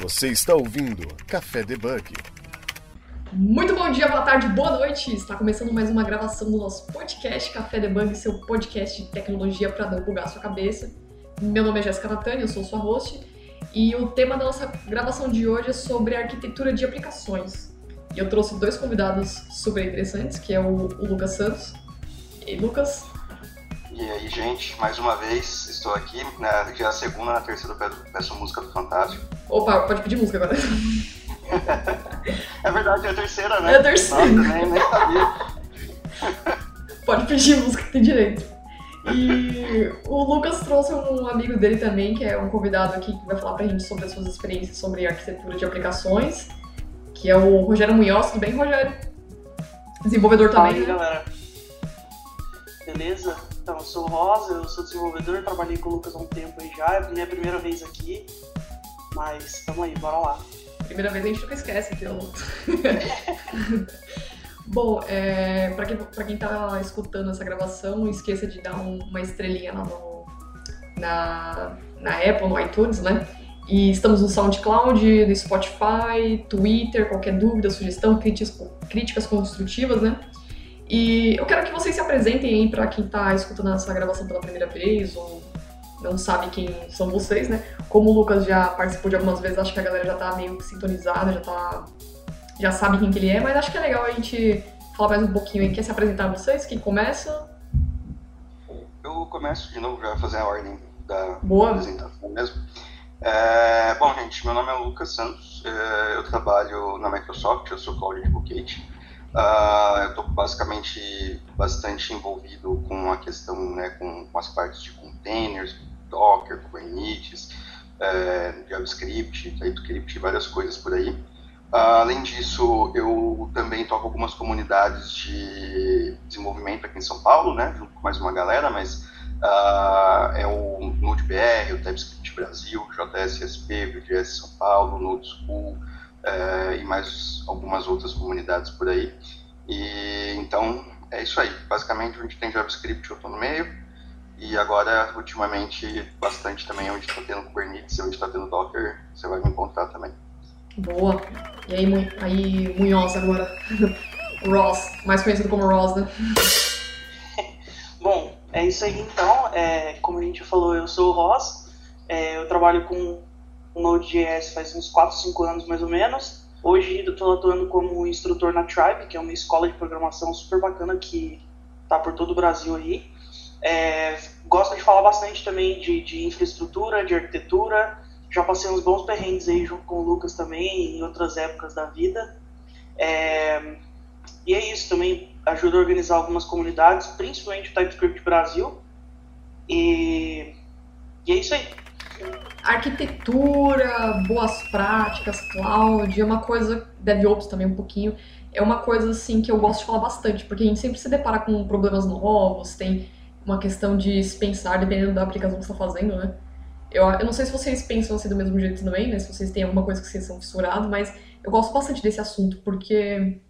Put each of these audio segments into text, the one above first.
Você está ouvindo Café Debug. Muito bom dia, boa tarde, boa noite! Está começando mais uma gravação do nosso podcast Café Debug, seu podcast de tecnologia para não bugar sua cabeça. Meu nome é Jéssica Natani, eu sou sua host, e o tema da nossa gravação de hoje é sobre arquitetura de aplicações. E eu trouxe dois convidados super interessantes, que é o, o Lucas Santos. E aí, Lucas? E aí, gente, mais uma vez estou aqui, né, já é a segunda, na terceira peço música do Fantástico. Opa, pode pedir música agora. é verdade, é a terceira, né? É a terceira. Nossa, nem, nem sabia. pode pedir música tem direito. E o Lucas trouxe um amigo dele também, que é um convidado aqui que vai falar pra gente sobre as suas experiências sobre arquitetura de aplicações, que é o Rogério Munhoz. Tudo bem, Rogério? Desenvolvedor também, Fala aí, né? galera. Beleza? Então, eu sou o Rosa, eu sou desenvolvedor, trabalhei com o Lucas há um tempo aí já, é a minha primeira vez aqui, mas tamo aí, bora lá. Primeira vez a gente nunca esquece que eu... Bom, é, pra, quem, pra quem tá escutando essa gravação, não esqueça de dar um- uma estrelinha no, na, na Apple, no iTunes, né? E estamos no SoundCloud, no Spotify, Twitter, qualquer dúvida, sugestão, críticas, críticas construtivas, né? E eu quero que vocês se apresentem aí pra quem tá escutando essa gravação pela primeira vez ou não sabe quem são vocês, né? Como o Lucas já participou de algumas vezes, acho que a galera já tá meio sintonizada, já tá já sabe quem que ele é, mas acho que é legal a gente falar mais um pouquinho aí. Quer se apresentar vocês? Quem começa? Eu começo de novo, já fazer a ordem da Boa. apresentação mesmo. É, bom, gente, meu nome é Lucas Santos, é, eu trabalho na Microsoft, eu sou Cloud Advocate. Ah, eu estou basicamente bastante envolvido com a questão, né, com, com as partes de containers, Docker, Kubernetes, é, JavaScript, TypeScript, várias coisas por aí. Além disso, eu também toco algumas comunidades de desenvolvimento aqui em São Paulo, né, junto com mais uma galera, mas ah, é o NodeBR, o TypeScript Brasil, JSSP, VGS São Paulo, Node School eh, e mais algumas outras comunidades por aí. E então é isso aí. Basicamente, onde tem JavaScript eu estou no meio. E agora, ultimamente, bastante também onde está tendo Kubernetes, onde está tendo Docker, você vai me encontrar também. Boa. E aí, Mu- aí Munhoz agora. Ross, mais conhecido como Ross, né? Bom, é isso aí então, é, como a gente falou, eu sou o Ross, é, eu trabalho com o Node.js faz uns 4, 5 anos mais ou menos. Hoje eu estou atuando como instrutor na Tribe, que é uma escola de programação super bacana que tá por todo o Brasil aí. É, gosto de falar bastante também de, de infraestrutura, de arquitetura. Já passei uns bons perrengues aí junto com o Lucas também, em outras épocas da vida. É, e é isso, também ajuda a organizar algumas comunidades, principalmente o TypeScript Brasil. E, e é isso aí. Arquitetura, boas práticas, cloud, é uma coisa, DevOps também um pouquinho, é uma coisa assim que eu gosto de falar bastante, porque a gente sempre se depara com problemas novos, tem uma questão de se pensar dependendo da aplicação que você está fazendo, né? Eu, eu não sei se vocês pensam assim do mesmo jeito também, né? Se vocês têm alguma coisa que vocês são fissurados, mas eu gosto bastante desse assunto, porque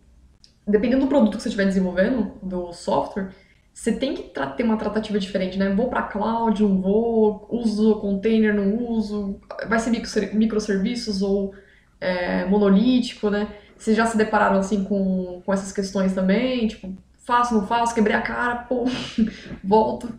dependendo do produto que você estiver desenvolvendo, do software, você tem que ter uma tratativa diferente, né? Vou para cloud, não vou, uso container, não uso, vai ser microser- microserviços ou é, monolítico, né? Vocês já se depararam assim com, com essas questões também? Tipo, faço, não faço, quebrei a cara, pô, volto.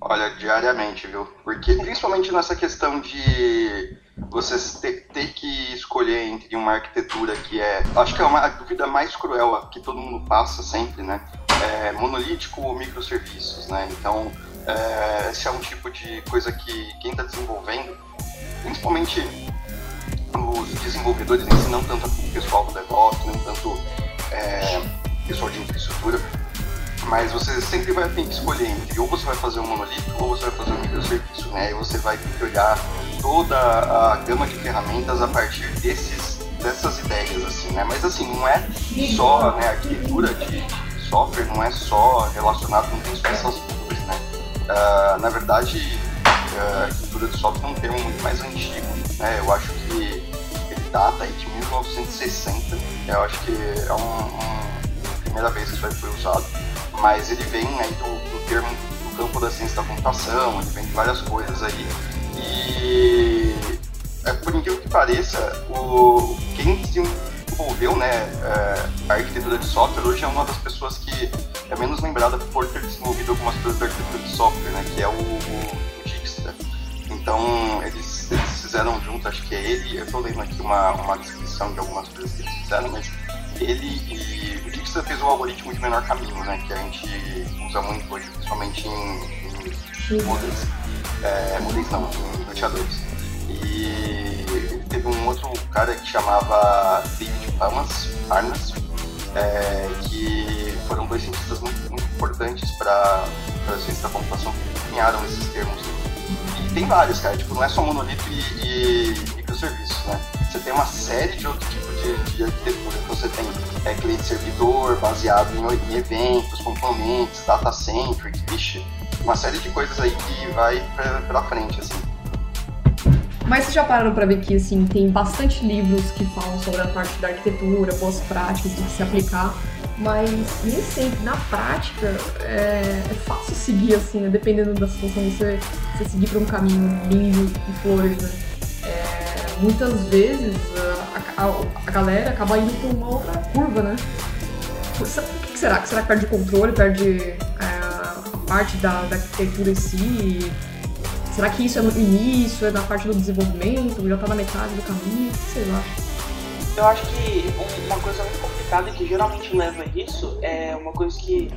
Olha, diariamente, viu? Porque principalmente nessa questão de você ter, ter que escolher entre uma arquitetura que é. Acho que é uma a dúvida mais cruel que todo mundo passa sempre, né? É monolítico ou microserviços, né? Então, é, esse é um tipo de coisa que quem está desenvolvendo, principalmente os desenvolvedores si, não tanto o pessoal do DevOps, não tanto é, pessoal de infraestrutura, mas você sempre vai ter que escolher entre ou você vai fazer um monolito ou você vai fazer um microserviço, né? E você vai ter que olhar toda a gama de ferramentas a partir desses, dessas ideias, assim, né? Mas assim, não é só, né, arquitetura de, software não é só relacionado com essas duas, né? Ah, na verdade, a arquitetura de software é um termo muito mais antigo, né? Eu acho que ele data aí de 1960, eu acho que é um, um primeira vez que isso aí foi usado mas ele vem aí do, do termo do campo da ciência da computação, ele vem de várias coisas aí. E é, por incrível que pareça, o, quem desenvolveu né, é, a arquitetura de software hoje é uma das pessoas que é menos lembrada por ter desenvolvido algumas coisas da arquitetura de software, né, que é o, o, o Dijkstra. Então, eles, eles fizeram junto, acho que é ele, eu estou lendo aqui uma, uma descrição de algumas coisas que eles fizeram, mas ele e o Dijkstra fez o algoritmo de menor caminho, né, que a gente usa muito hoje, principalmente em, em models, é, models não, em roteadores. E teve um outro cara que chamava David Palmas, Arnas, é, que foram dois cientistas muito, muito importantes para a ciência da computação que cunharam esses termos. Tem vários, cara, tipo, não é só monolito e, e microserviços, né? Você tem uma série de outros tipos de, de arquitetura. Então você tem é, cliente servidor, baseado em, em eventos, componentes, data-centric, vixe, uma série de coisas aí que vai para frente, assim. Mas vocês já pararam para ver que assim tem bastante livros que falam sobre a parte da arquitetura, boas práticas, do que se aplicar, mas nem sempre na prática é, é fácil seguir assim, né? dependendo da situação você, você seguir para um caminho lindo e flores, né? É, muitas vezes a, a, a, galera acaba indo por uma outra curva, né? O que, que será? Será que perde o controle, perde é, a parte da, da arquitetura em si? Será que isso é no início, é na parte do desenvolvimento, já está na metade do caminho? Sei lá. Eu acho que uma coisa muito complicada que geralmente leva a isso é uma coisa que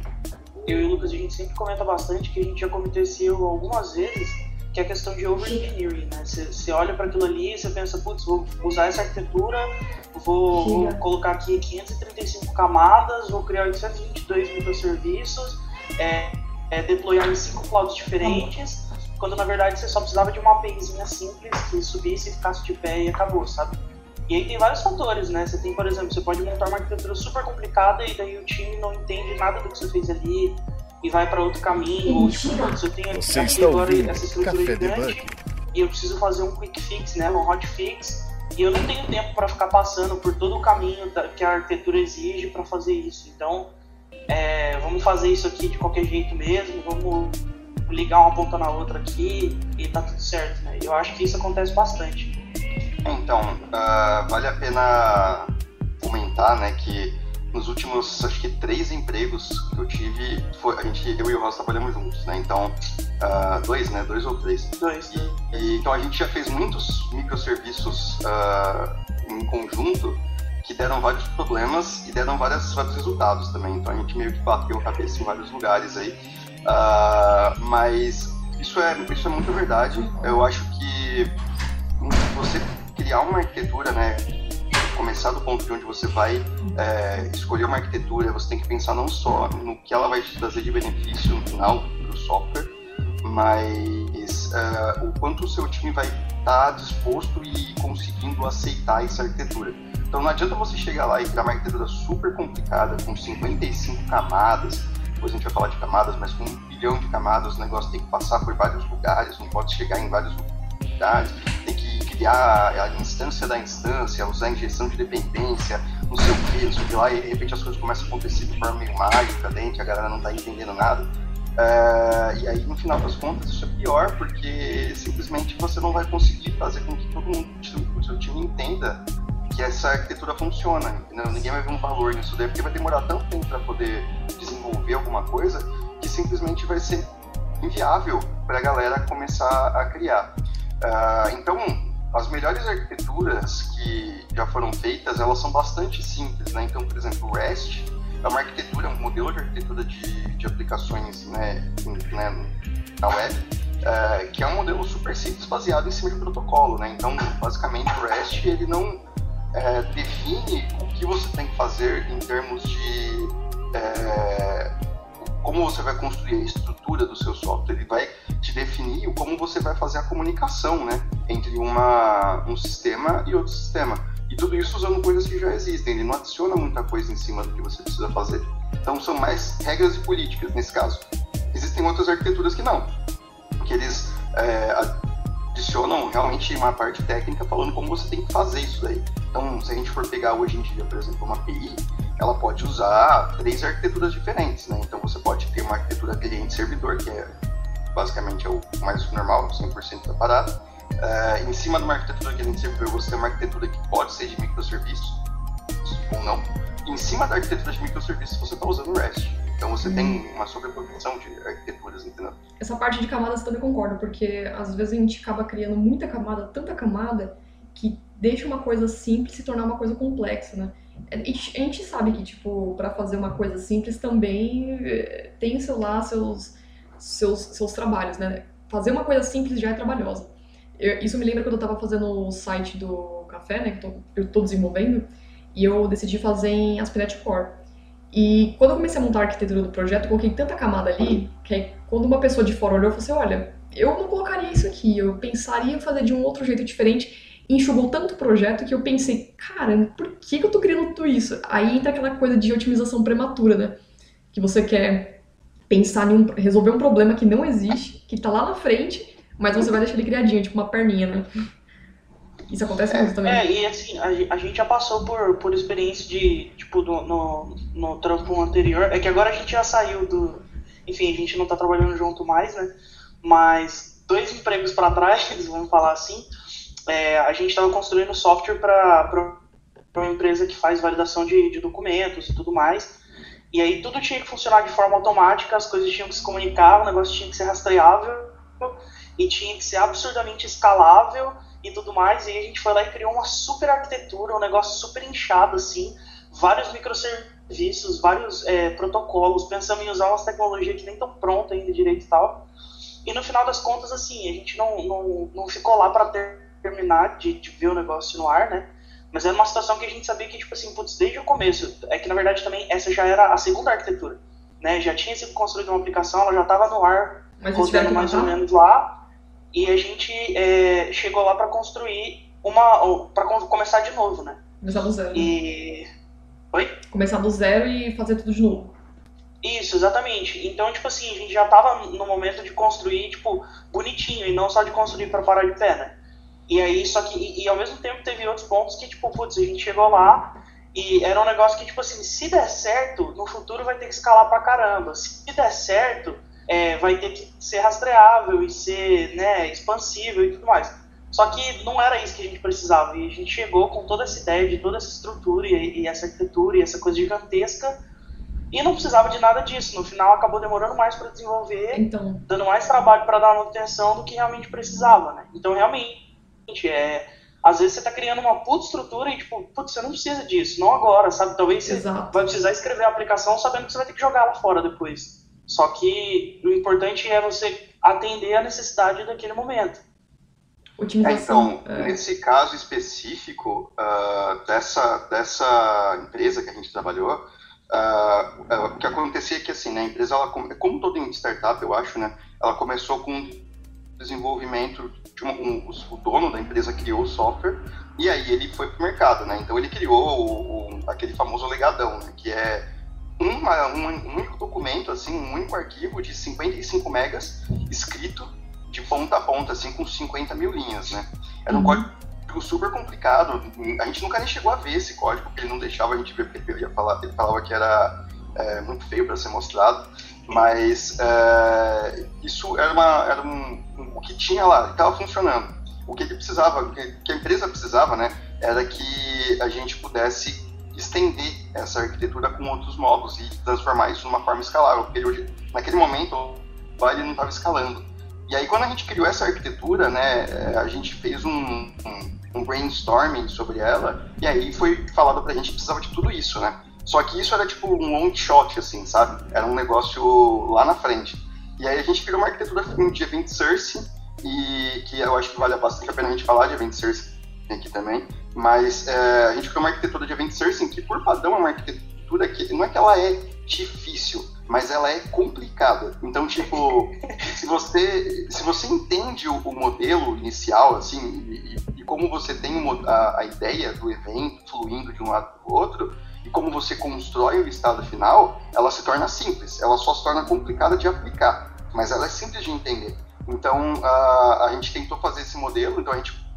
eu e o Lucas a gente sempre comenta bastante, que a gente já cometeu esse erro algumas vezes, que é a questão de over-engineering, né? Você olha para aquilo ali e você pensa, putz, vou usar essa arquitetura, vou, vou, colocar aqui 535 camadas, vou criar 822 microserviços, é, é, deployar em cinco clouds diferentes, quando na verdade você só precisava de uma APIzinha simples que subisse e ficasse de pé e acabou, sabe? E aí tem vários fatores, né? Você tem, por exemplo, você pode montar uma arquitetura super complicada e daí o time não entende nada do que você fez ali e vai para outro caminho. Ou tipo, tem aqui, você aqui agora essa estrutura gigante e eu preciso fazer um quick fix, né? Um hot fix. E eu não tenho tempo para ficar passando por todo o caminho que a arquitetura exige para fazer isso. Então, é, vamos fazer isso aqui de qualquer jeito mesmo, vamos ligar uma ponta na outra aqui e tá tudo certo, né? Eu acho que isso acontece bastante. Então, uh, vale a pena comentar, né, que nos últimos, acho que três empregos que eu tive, foi, a gente, eu e o Ross trabalhamos juntos, né? Então, uh, dois, né? Dois ou três. Dois. E, e, então a gente já fez muitos microserviços uh, em conjunto que deram vários problemas e deram vários, vários resultados também. Então a gente meio que bateu a cabeça em vários lugares aí. Uh, mas isso é, isso é muito verdade. Eu acho que você criar uma arquitetura, né? Começar do ponto de onde você vai é, escolher uma arquitetura, você tem que pensar não só no que ela vai te trazer de benefício no final para o software, mas uh, o quanto o seu time vai estar tá disposto e conseguindo aceitar essa arquitetura. Então não adianta você chegar lá e criar uma arquitetura super complicada, com 55 camadas, depois a gente vai falar de camadas, mas com um bilhão de camadas o negócio tem que passar por vários lugares, não pode chegar em vários lugares, criar a instância da instância, usar injeção de dependência, não sei o que, lá, e de repente as coisas começam a acontecer de forma meio mágica dentro, a galera não está entendendo nada. Uh, e aí, no final das contas, isso é pior, porque simplesmente você não vai conseguir fazer com que todo mundo, o seu time entenda que essa arquitetura funciona. Entendeu? Ninguém vai ver um valor nisso daí, porque vai demorar tanto tempo para poder desenvolver alguma coisa que simplesmente vai ser inviável para a galera começar a criar. Uh, então, as melhores arquiteturas que já foram feitas, elas são bastante simples, né? Então, por exemplo, o REST é uma arquitetura, um modelo de arquitetura de, de aplicações né, né, na web, uh, que é um modelo super simples baseado em cima de protocolo, né? Então, basicamente, o REST ele não é, define o que você tem que fazer em termos de é, como você vai construir a estrutura do seu software. Ele vai te definir como você vai fazer a comunicação né, entre uma, um sistema e outro sistema. E tudo isso usando coisas que já existem. Ele não adiciona muita coisa em cima do que você precisa fazer. Então são mais regras e políticas nesse caso. Existem outras arquiteturas que não, que eles é, adicionam realmente uma parte técnica falando como você tem que fazer isso daí. Então, se a gente for pegar hoje em dia, por exemplo, uma API, ela pode usar três arquiteturas diferentes, né? Então, você pode ter uma arquitetura cliente-servidor, que é basicamente é o mais normal, 100% da parada. Uh, em cima de uma arquitetura sempre você tem uma arquitetura que pode ser de microserviços ou não. Em cima da arquitetura de microserviços, você está usando o REST. Então você hum. tem uma sobreposição de arquiteturas, entendeu? Essa parte de camadas também concordo, porque às vezes a gente acaba criando muita camada, tanta camada, que deixa uma coisa simples se tornar uma coisa complexa, né? A gente sabe que, tipo, para fazer uma coisa simples também eh, tem seu lá seus, seus, seus trabalhos, né? Fazer uma coisa simples já é trabalhosa. Eu, isso me lembra quando eu estava fazendo o site do café, né? Que tô, eu estou desenvolvendo, e eu decidi fazer em ASP.NET Core. E quando eu comecei a montar a arquitetura do projeto, eu coloquei tanta camada ali, que quando uma pessoa de fora olhou, eu falei assim, olha, eu não colocaria isso aqui, eu pensaria em fazer de um outro jeito diferente, enxugou tanto o projeto que eu pensei, cara, por que, que eu tô criando tudo isso? Aí entra aquela coisa de otimização prematura, né? Que você quer pensar em um, resolver um problema que não existe, que tá lá na frente, mas você vai deixar ele criadinho, tipo uma perninha, né? Isso acontece é, muito também. É, e assim, a, a, gente já passou por, por experiência de, tipo, do, no, no trampo anterior. É que agora a gente já saiu do. Enfim, a gente não tá trabalhando junto mais, né? Mas dois empregos para trás, vamos falar assim, é, a gente estava construindo software para uma empresa que faz validação de, de documentos e tudo mais. E aí tudo tinha que funcionar de forma automática, as coisas tinham que se comunicar, o negócio tinha que ser rastreável e tinha que ser absurdamente escalável e tudo mais. E aí a gente foi lá e criou uma super arquitetura, um negócio super inchado, assim, vários microserviços, vários é, protocolos, pensamos em usar umas tecnologias que nem estão prontas ainda direito e tal. E no final das contas, assim, a gente não, não, não ficou lá para terminar de, de ver o negócio no ar, né? Mas era uma situação que a gente sabia que, tipo assim, putz, desde o começo, é que na verdade também essa já era a segunda arquitetura, né? Já tinha sido construída uma aplicação, ela já estava no ar, rodando mais ou menos lá, e a gente é, chegou lá para construir uma, para começar de novo, né? Começar do zero. E... Oi? Começar do zero e fazer tudo de novo. Isso, exatamente. Então, tipo assim, a gente já tava no momento de construir, tipo, bonitinho, e não só de construir para parar de pé, né? E aí, só que, e, e, ao mesmo tempo teve outros pontos que, tipo, putz, a gente chegou lá e era um negócio que, tipo assim, se der certo, no futuro vai ter que escalar pra caramba. Se der certo, é, vai ter que ser rastreável e ser, né, expansível e tudo mais. Só que não era isso que a gente precisava. E a gente chegou com toda essa ideia de toda essa estrutura e, e essa arquitetura e essa coisa gigantesca e não precisava de nada disso. No final acabou demorando mais para desenvolver, então... dando mais trabalho para dar manutenção do que realmente precisava, né? Então realmente é, às vezes você está criando uma puta estrutura e, tipo, putz, você não precisa disso, não agora, sabe? Talvez você Exato. vai precisar escrever a aplicação sabendo que você vai ter que jogar ela fora depois. Só que o importante é você atender a necessidade daquele momento. É, então, é. nesse caso específico uh, dessa, dessa empresa que a gente trabalhou, uh, uh, o que acontecia é que assim, né, a empresa, ela, como toda startup, eu acho, né, ela começou com desenvolvimento de uma, um, o dono da empresa criou o software e aí ele foi para o mercado, né? Então ele criou o, o, aquele famoso legadão, né? que é uma, um, um, único documento, assim, um único arquivo de 55 megas escrito de ponta a ponta, assim, com 50 mil linhas, né? Era um uhum. código super complicado. A gente nunca nem chegou a ver esse código, porque ele não deixava a gente ver, porque ele, ia falar, ele falava que era é, muito feio para ser mostrado. Mas é, isso era, uma, era um, um, o que tinha lá, estava funcionando. O que ele precisava, o que a empresa precisava, né, era que a gente pudesse estender essa arquitetura com outros módulos e transformar isso numa forma escalável, porque hoje, naquele momento lá ele não estava escalando. E aí quando a gente criou essa arquitetura, né, a gente fez um, um, um brainstorming sobre ela e aí foi falado para a gente que precisava de tudo isso, né? Só que isso era tipo um long shot, assim, sabe? Era um negócio lá na frente. E aí a gente criou uma arquitetura de event source, e que eu acho que vale bastante a pena a gente falar de event source aqui também. Mas é, a gente criou uma arquitetura de event sourcing que, por padrão, é uma arquitetura que não é que ela é difícil, mas ela é complicada. Então, tipo, se você, se você entende o, o modelo inicial, assim, e, e, como você tem a, a, ideia do evento fluindo de um lado para o outro, e como você constrói o estado final, ela se torna simples. Ela só se torna complicada de aplicar, mas ela é simples de entender. Então, a, a gente tentou fazer esse modelo, então a gente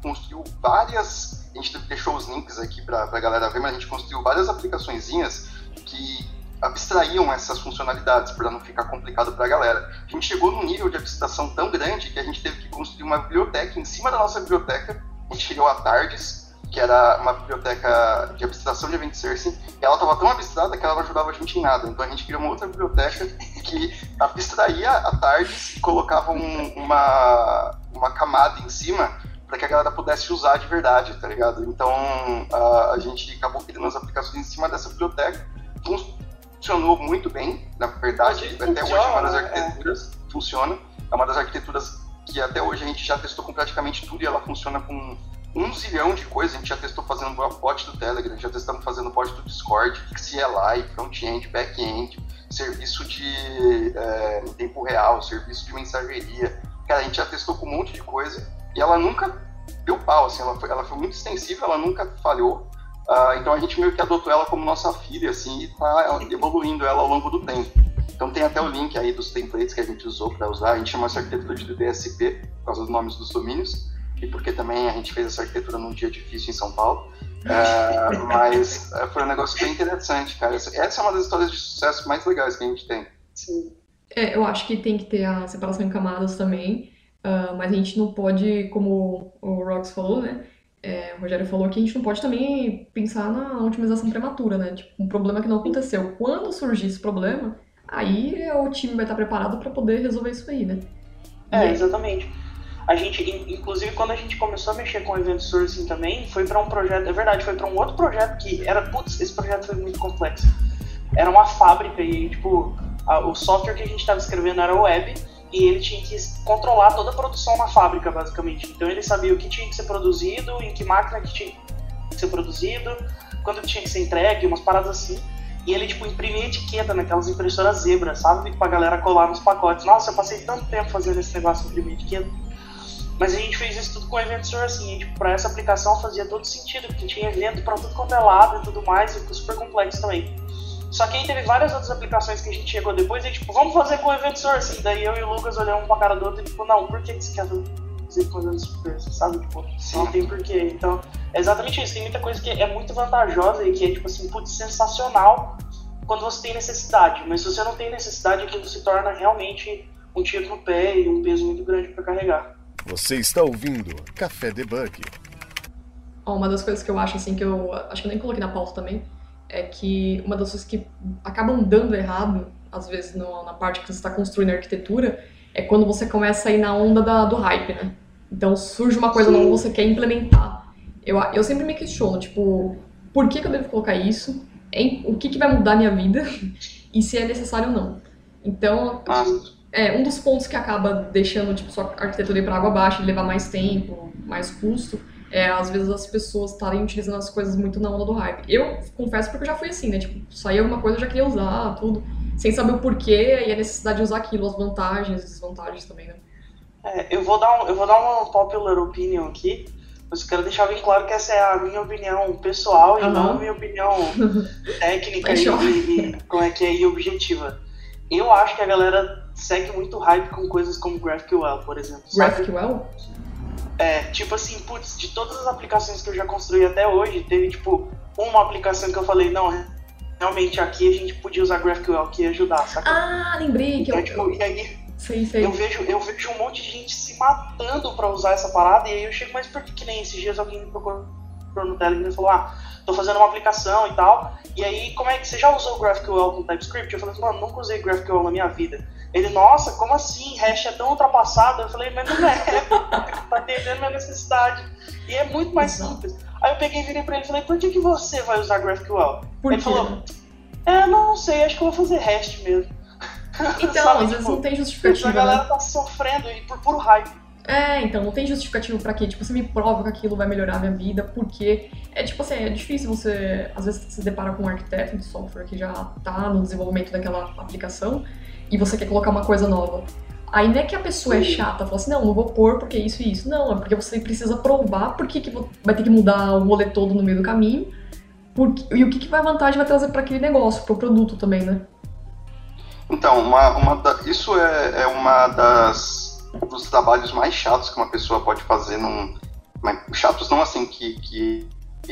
construiu várias, a gente deixou os links aqui para a galera ver, mas a gente construiu várias aplicaçõezinhas que abstraíam essas funcionalidades para não ficar complicado para a galera. A gente chegou num nível de abstração tão grande que a gente teve que construir uma biblioteca em cima da nossa biblioteca. A gente criou a Tardes, que era uma biblioteca de abstração de event sourcing, e ela estava tão abstrata que ela não ajudava a gente em nada. Então a gente criou uma outra biblioteca que abstraía a Tardes e colocava um, uma, uma camada em cima para que a galera pudesse usar de verdade, tá ligado? Então a, a gente acabou criando as aplicações em cima dessa biblioteca. Funcionou muito bem, na verdade, até funciona, hoje é uma das arquiteturas, é. funciona. É uma das arquiteturas que até hoje a gente já testou com praticamente tudo e ela funciona com um zilhão de coisas. A gente já testou fazendo bot do Telegram, já testamos fazendo bot do Discord, CLI, front-end, back-end, serviço de é, em tempo real, serviço de mensageria. Cara, a gente já testou com um monte de coisa e ela nunca deu pau, assim, ela foi, ela foi muito extensiva, ela nunca falhou. Uh, então a gente meio que adotou ela como nossa filha, assim, e tá evoluindo ela ao longo do tempo. Então tem até o link aí dos templates que a gente usou para usar. A gente chama essa arquitetura de DSP, por causa dos nomes dos domínios, e porque também a gente fez essa arquitetura num dia difícil em São Paulo. Uh, mas uh, foi um negócio bem interessante, cara. Essa é uma das histórias de sucesso mais legais que a gente tem. Sim. É, eu acho que tem que ter a separação em camadas também. Uh, mas a gente não pode, como o Rox falou, né? É, o Rogério falou que a gente não pode também pensar na otimização prematura, né? Tipo, um problema que não aconteceu. Quando surgir esse problema, aí o time vai estar preparado para poder resolver isso aí, né? É, exatamente. A gente, inclusive, quando a gente começou a mexer com event sourcing também, foi para um projeto, é verdade, foi para um outro projeto que era, putz, esse projeto foi muito complexo. Era uma fábrica e, tipo, a, o software que a gente estava escrevendo era web e ele tinha que controlar toda a produção na fábrica, basicamente. Então ele sabia o que tinha que ser produzido, em que máquina que tinha que ser produzido, quando tinha que ser entregue, umas paradas assim. E ele, tipo, imprimia etiqueta naquelas impressoras zebra, sabe? Pra galera colar nos pacotes. Nossa, eu passei tanto tempo fazendo esse negócio de imprimir etiqueta. Mas a gente fez isso tudo com o Event Store, assim, e, tipo, pra essa aplicação fazia todo sentido, porque tinha evento pra tudo quanto é lado e tudo mais, e ficou super complexo também. Só que aí teve várias outras aplicações que a gente chegou depois e tipo, vamos fazer com o Event Source. Daí eu e o Lucas olhamos um pra cara do outro e tipo, não, por que, você quer fazer com o Event Source, sabe? Tipo, não tem porquê. Então, é exatamente isso. Tem muita coisa que é muito vantajosa e que é, tipo assim, putz, sensacional quando você tem necessidade. Mas se você não tem necessidade, aquilo se torna realmente um tiro no pé e um peso muito grande para carregar. Você está ouvindo Café Debug. Uma das coisas que eu acho, assim, que eu acho que eu nem coloquei na pauta também, é que uma das coisas que acabam dando errado, às vezes no, na parte que você está construindo a arquitetura, é quando você começa a ir na onda da, do hype, né? Então surge uma coisa nova que você quer implementar. Eu, eu sempre me questiono, tipo, por que, que eu devo colocar isso? Em, o que, que vai mudar a minha vida? e se é necessário ou não. Então, é, um dos pontos que acaba deixando tipo, sua arquitetura ir para água abaixo e levar mais tempo, mais custo, é, às vezes as pessoas estarem utilizando as coisas muito na onda do hype. Eu confesso porque eu já fui assim, né? Tipo, saía alguma coisa eu já queria usar, tudo, sem saber o porquê e a necessidade de usar aquilo, as vantagens e desvantagens também, né? É, eu vou dar um, eu vou dar uma popular opinion aqui, mas eu quero deixar bem claro que essa é a minha opinião pessoal e não a minha opinião técnica e, e, como é que é e objetiva. Eu acho que a galera segue muito hype com coisas como GraphQL, por exemplo. GraphQL? É, tipo assim, putz, de todas as aplicações que eu já construí até hoje, teve tipo uma aplicação que eu falei, não, realmente aqui a gente podia usar GraphQL que ia ajudar, saca? Ah, lembrei que então, eu... Tipo, e aí, sei, sei. Eu, vejo, eu vejo um monte de gente se matando pra usar essa parada, e aí eu chego, mas por que, que nem esses dias alguém me procurou no Telegram e falou, ah, tô fazendo uma aplicação e tal, e aí, como é que você já usou o GraphQL com TypeScript? Eu falei, mano, nunca usei GraphQL na minha vida. Ele, nossa, como assim? Hash é tão ultrapassado. Eu falei, mas não é, tá atendendo minha necessidade. E é muito mais simples. Aí eu peguei e virei pra ele e falei, por que, que você vai usar GraphQL? Por ele falou, é, não sei, acho que eu vou fazer REST mesmo. Então, Sabe, às vezes tipo, não tem justificativa. A galera né? tá sofrendo e por puro hype. É, então, não tem justificativo para quê? Tipo, você me prova que aquilo vai melhorar a minha vida, porque é tipo assim, é difícil você, às vezes, se depara com um arquiteto de software que já tá no desenvolvimento daquela aplicação e você quer colocar uma coisa nova. Aí não é que a pessoa é chata, fala assim, não, não vou pôr porque isso e isso. Não, é porque você precisa provar por que, que vai ter que mudar o rolê todo no meio do caminho porque, e o que, que vai vantagem vai trazer para aquele negócio, para o produto também, né? Então, uma, uma da, isso é, é uma das dos trabalhos mais chatos que uma pessoa pode fazer num. Chatos não assim que, que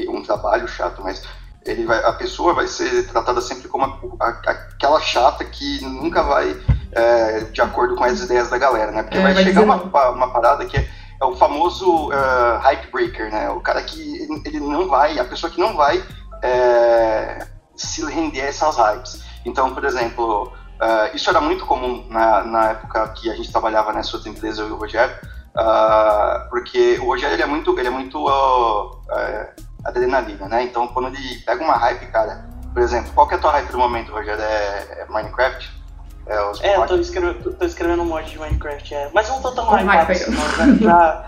um trabalho chato, mas ele vai, a pessoa vai ser tratada sempre como a, a, aquela chata que nunca vai é, de acordo com as ideias da galera, né? Porque É, vai, vai chegar uma, uma parada que é, é o famoso uh, hype breaker, né? O cara que ele, ele não vai, a pessoa que não vai é, se render a essas hypes. Então, por exemplo, uh, isso era muito comum na, na época que a gente trabalhava nessa outra empresa, eu e o Rogério, uh, porque o Rogério ele é muito, ele é muito uh, adrenalina, né? Então, quando ele pega uma hype, cara, por exemplo, qual que é a tua hype do momento, Rogério? É, é Minecraft? É, os é eu tô, escrevendo, tô escrevendo um mod de Minecraft, é. Mas eu não tô tão hypado hype aí. assim, não,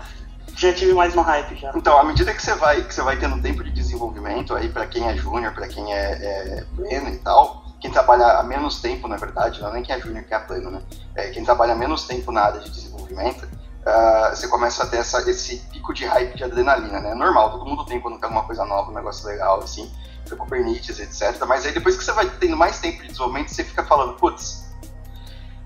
já, tive mais no hype já. Então, à medida que você vai, que você vai tendo tempo de desenvolvimento, aí para quem é júnior, para quem é, é pleno e tal, quem trabalha há menos tempo, na verdade, não é nem quem é júnior que é pleno, né? É, quem trabalha menos tempo na área de desenvolvimento, ah, você começa a ter essa, esse pico de hype de adrenalina, né? É normal, todo mundo tem quando tem alguma coisa nova, um negócio legal, assim, foi Kubernetes, etc. Mas aí depois que você vai tendo mais tempo de desenvolvimento, você fica falando, putz,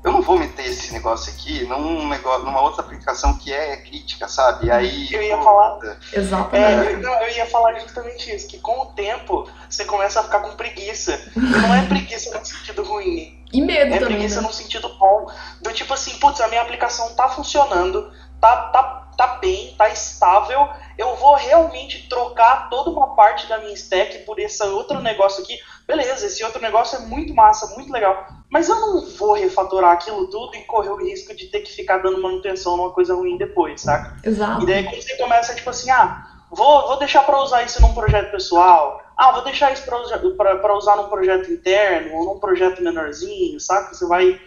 eu não vou meter esse negócio aqui num negócio, numa outra aplicação que é crítica, sabe? E aí. Eu ia falar- puta, Exatamente. É, eu, não, eu ia falar justamente isso, que com o tempo você começa a ficar com preguiça. E não é preguiça no sentido ruim, E medo é também, preguiça né? no sentido bom. Do tipo assim, putz, a minha aplicação tá funcionando, tá, tá, tá bem, tá estável. Eu vou realmente trocar toda uma parte da minha stack por esse outro negócio aqui. Beleza, esse outro negócio é muito massa, muito legal. Mas eu não vou refatorar aquilo tudo e correr o risco de ter que ficar dando manutenção numa coisa ruim depois, saca? Exato. E daí quando você começa, tipo assim, ah, vou, vou deixar para usar isso num projeto pessoal, ah, vou deixar isso para usar num projeto interno, ou num projeto menorzinho, saca? Você vai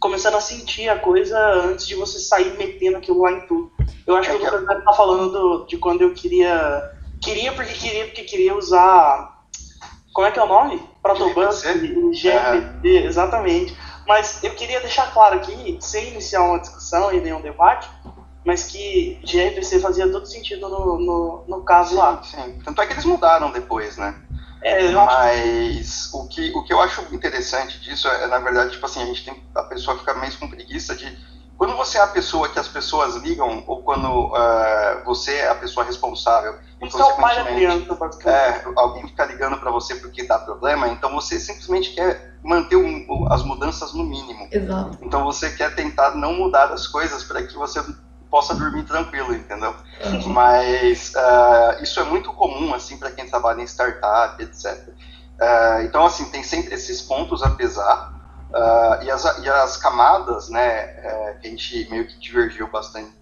começando a sentir a coisa antes de você sair metendo aquilo lá em tudo. Eu acho É que o Lucas tá falando do- de quando eu queria. Queria porque queria, porque queria usar. Como é que é o nome? Protobus e gRPC, exatamente. Mas eu queria deixar claro aqui, sem iniciar uma discussão e nenhum debate, mas que gRPC fazia todo sentido no, no, no caso lá. Sim, sim. Tanto é que eles mudaram depois, né? É, Mas o que, o que eu acho interessante disso é, na verdade, tipo assim, a gente tem. A pessoa fica meio com preguiça de. Quando você é a pessoa que as pessoas ligam, ou quando ah, você é a pessoa responsável, e isso é o pai da consequentemente, criança, é, alguém fica ligando para você porque dá problema, então você simplesmente quer manter um- as mudanças no mínimo. Exato. Então você quer tentar não mudar as coisas para que você possa dormir tranquilo, entendeu? Mas ah, isso é muito comum assim para quem trabalha em startup, etc. Ah, então assim tem sempre esses pontos a pesar ah, e, as, e as camadas, né? eh, que a gente meio que divergiu bastante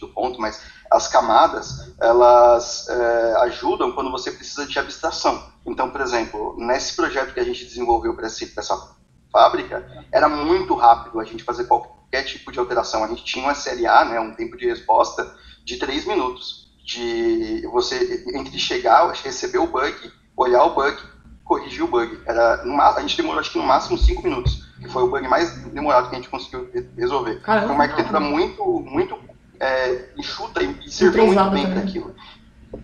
do ponto, mas as camadas elas eh, ajudam quando você precisa de abstração. Então, por exemplo, nesse projeto que a gente desenvolveu para essa fábrica, era muito rápido a gente fazer qualquer tipo de alteração. A gente tinha uma SLA, né, um tempo de resposta de 3 minutos. De você, entre chegar, receber o bug, olhar o bug, corrigir o bug. Era, a gente demorou acho que no máximo 5 minutos, que foi o bug mais demorado que a gente conseguiu re- resolver. Caramba. Foi uma arquitetura muito, muito é, enxuta e, e serviu muito bem para aquilo.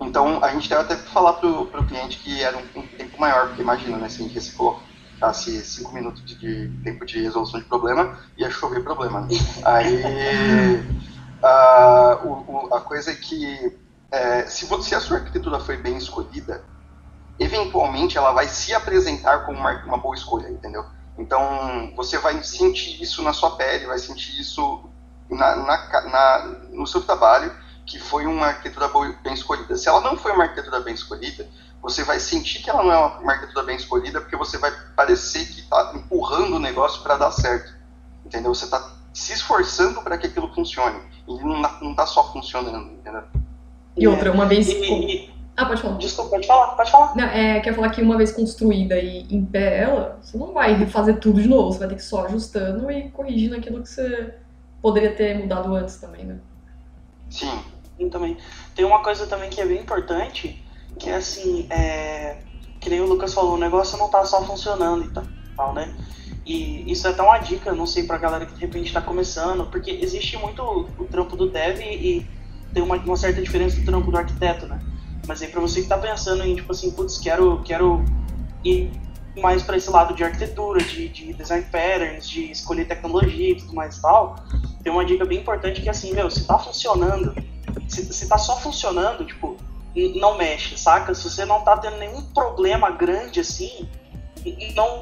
Então, a gente deve até falar pro, pro cliente que era um, um tempo maior, porque imagina, né, se a gente reciclou assim, cinco minutos de, de tempo de resolução de problema, ia chover problema. Aí, a, o- o- a coisa é que, é, se, se a sua arquitetura foi bem escolhida, eventualmente ela vai se apresentar como uma, uma boa escolha, entendeu? Então, você vai sentir isso na sua pele, vai sentir isso na, na na- no seu trabalho, que foi uma arquitetura bem escolhida. Se ela não foi uma arquitetura bem escolhida, você vai sentir que ela não é uma- arquitetura bem escolhida, porque você vai parecer que está empurrando o negócio para dar certo. Entendeu? Você está se esforçando para que aquilo funcione. E não está só funcionando, entendeu? E outra, uma vez. E, e- Ah, pode falar. desculpa, pode falar, pode falar. Não, é, quer falar que uma vez construída e em pé ela, você não vai refazer tudo de novo, você vai ter que só ajustando e corrigindo aquilo que você poderia ter mudado antes também, né? Sim. Sim, também. Tem uma coisa também que é bem importante, que assim, é, que nem o Lucas falou, o negócio não tá só funcionando e tal, né? E isso é até uma dica, não sei pra galera que de repente tá começando, porque existe muito o, trampo do dev e, tem uma, uma certa diferença do trampo do arquiteto, né? Mas aí pra você que tá pensando em, tipo assim, putz, quero, quero ir mais pra esse lado de arquitetura, de, de design patterns, de escolher tecnologia e tudo mais e tal, tem uma dica bem importante que é assim, meu, se tá funcionando, se, se tá só funcionando, tipo, não mexe, saca? Se você não tá tendo nenhum problema grande assim, não,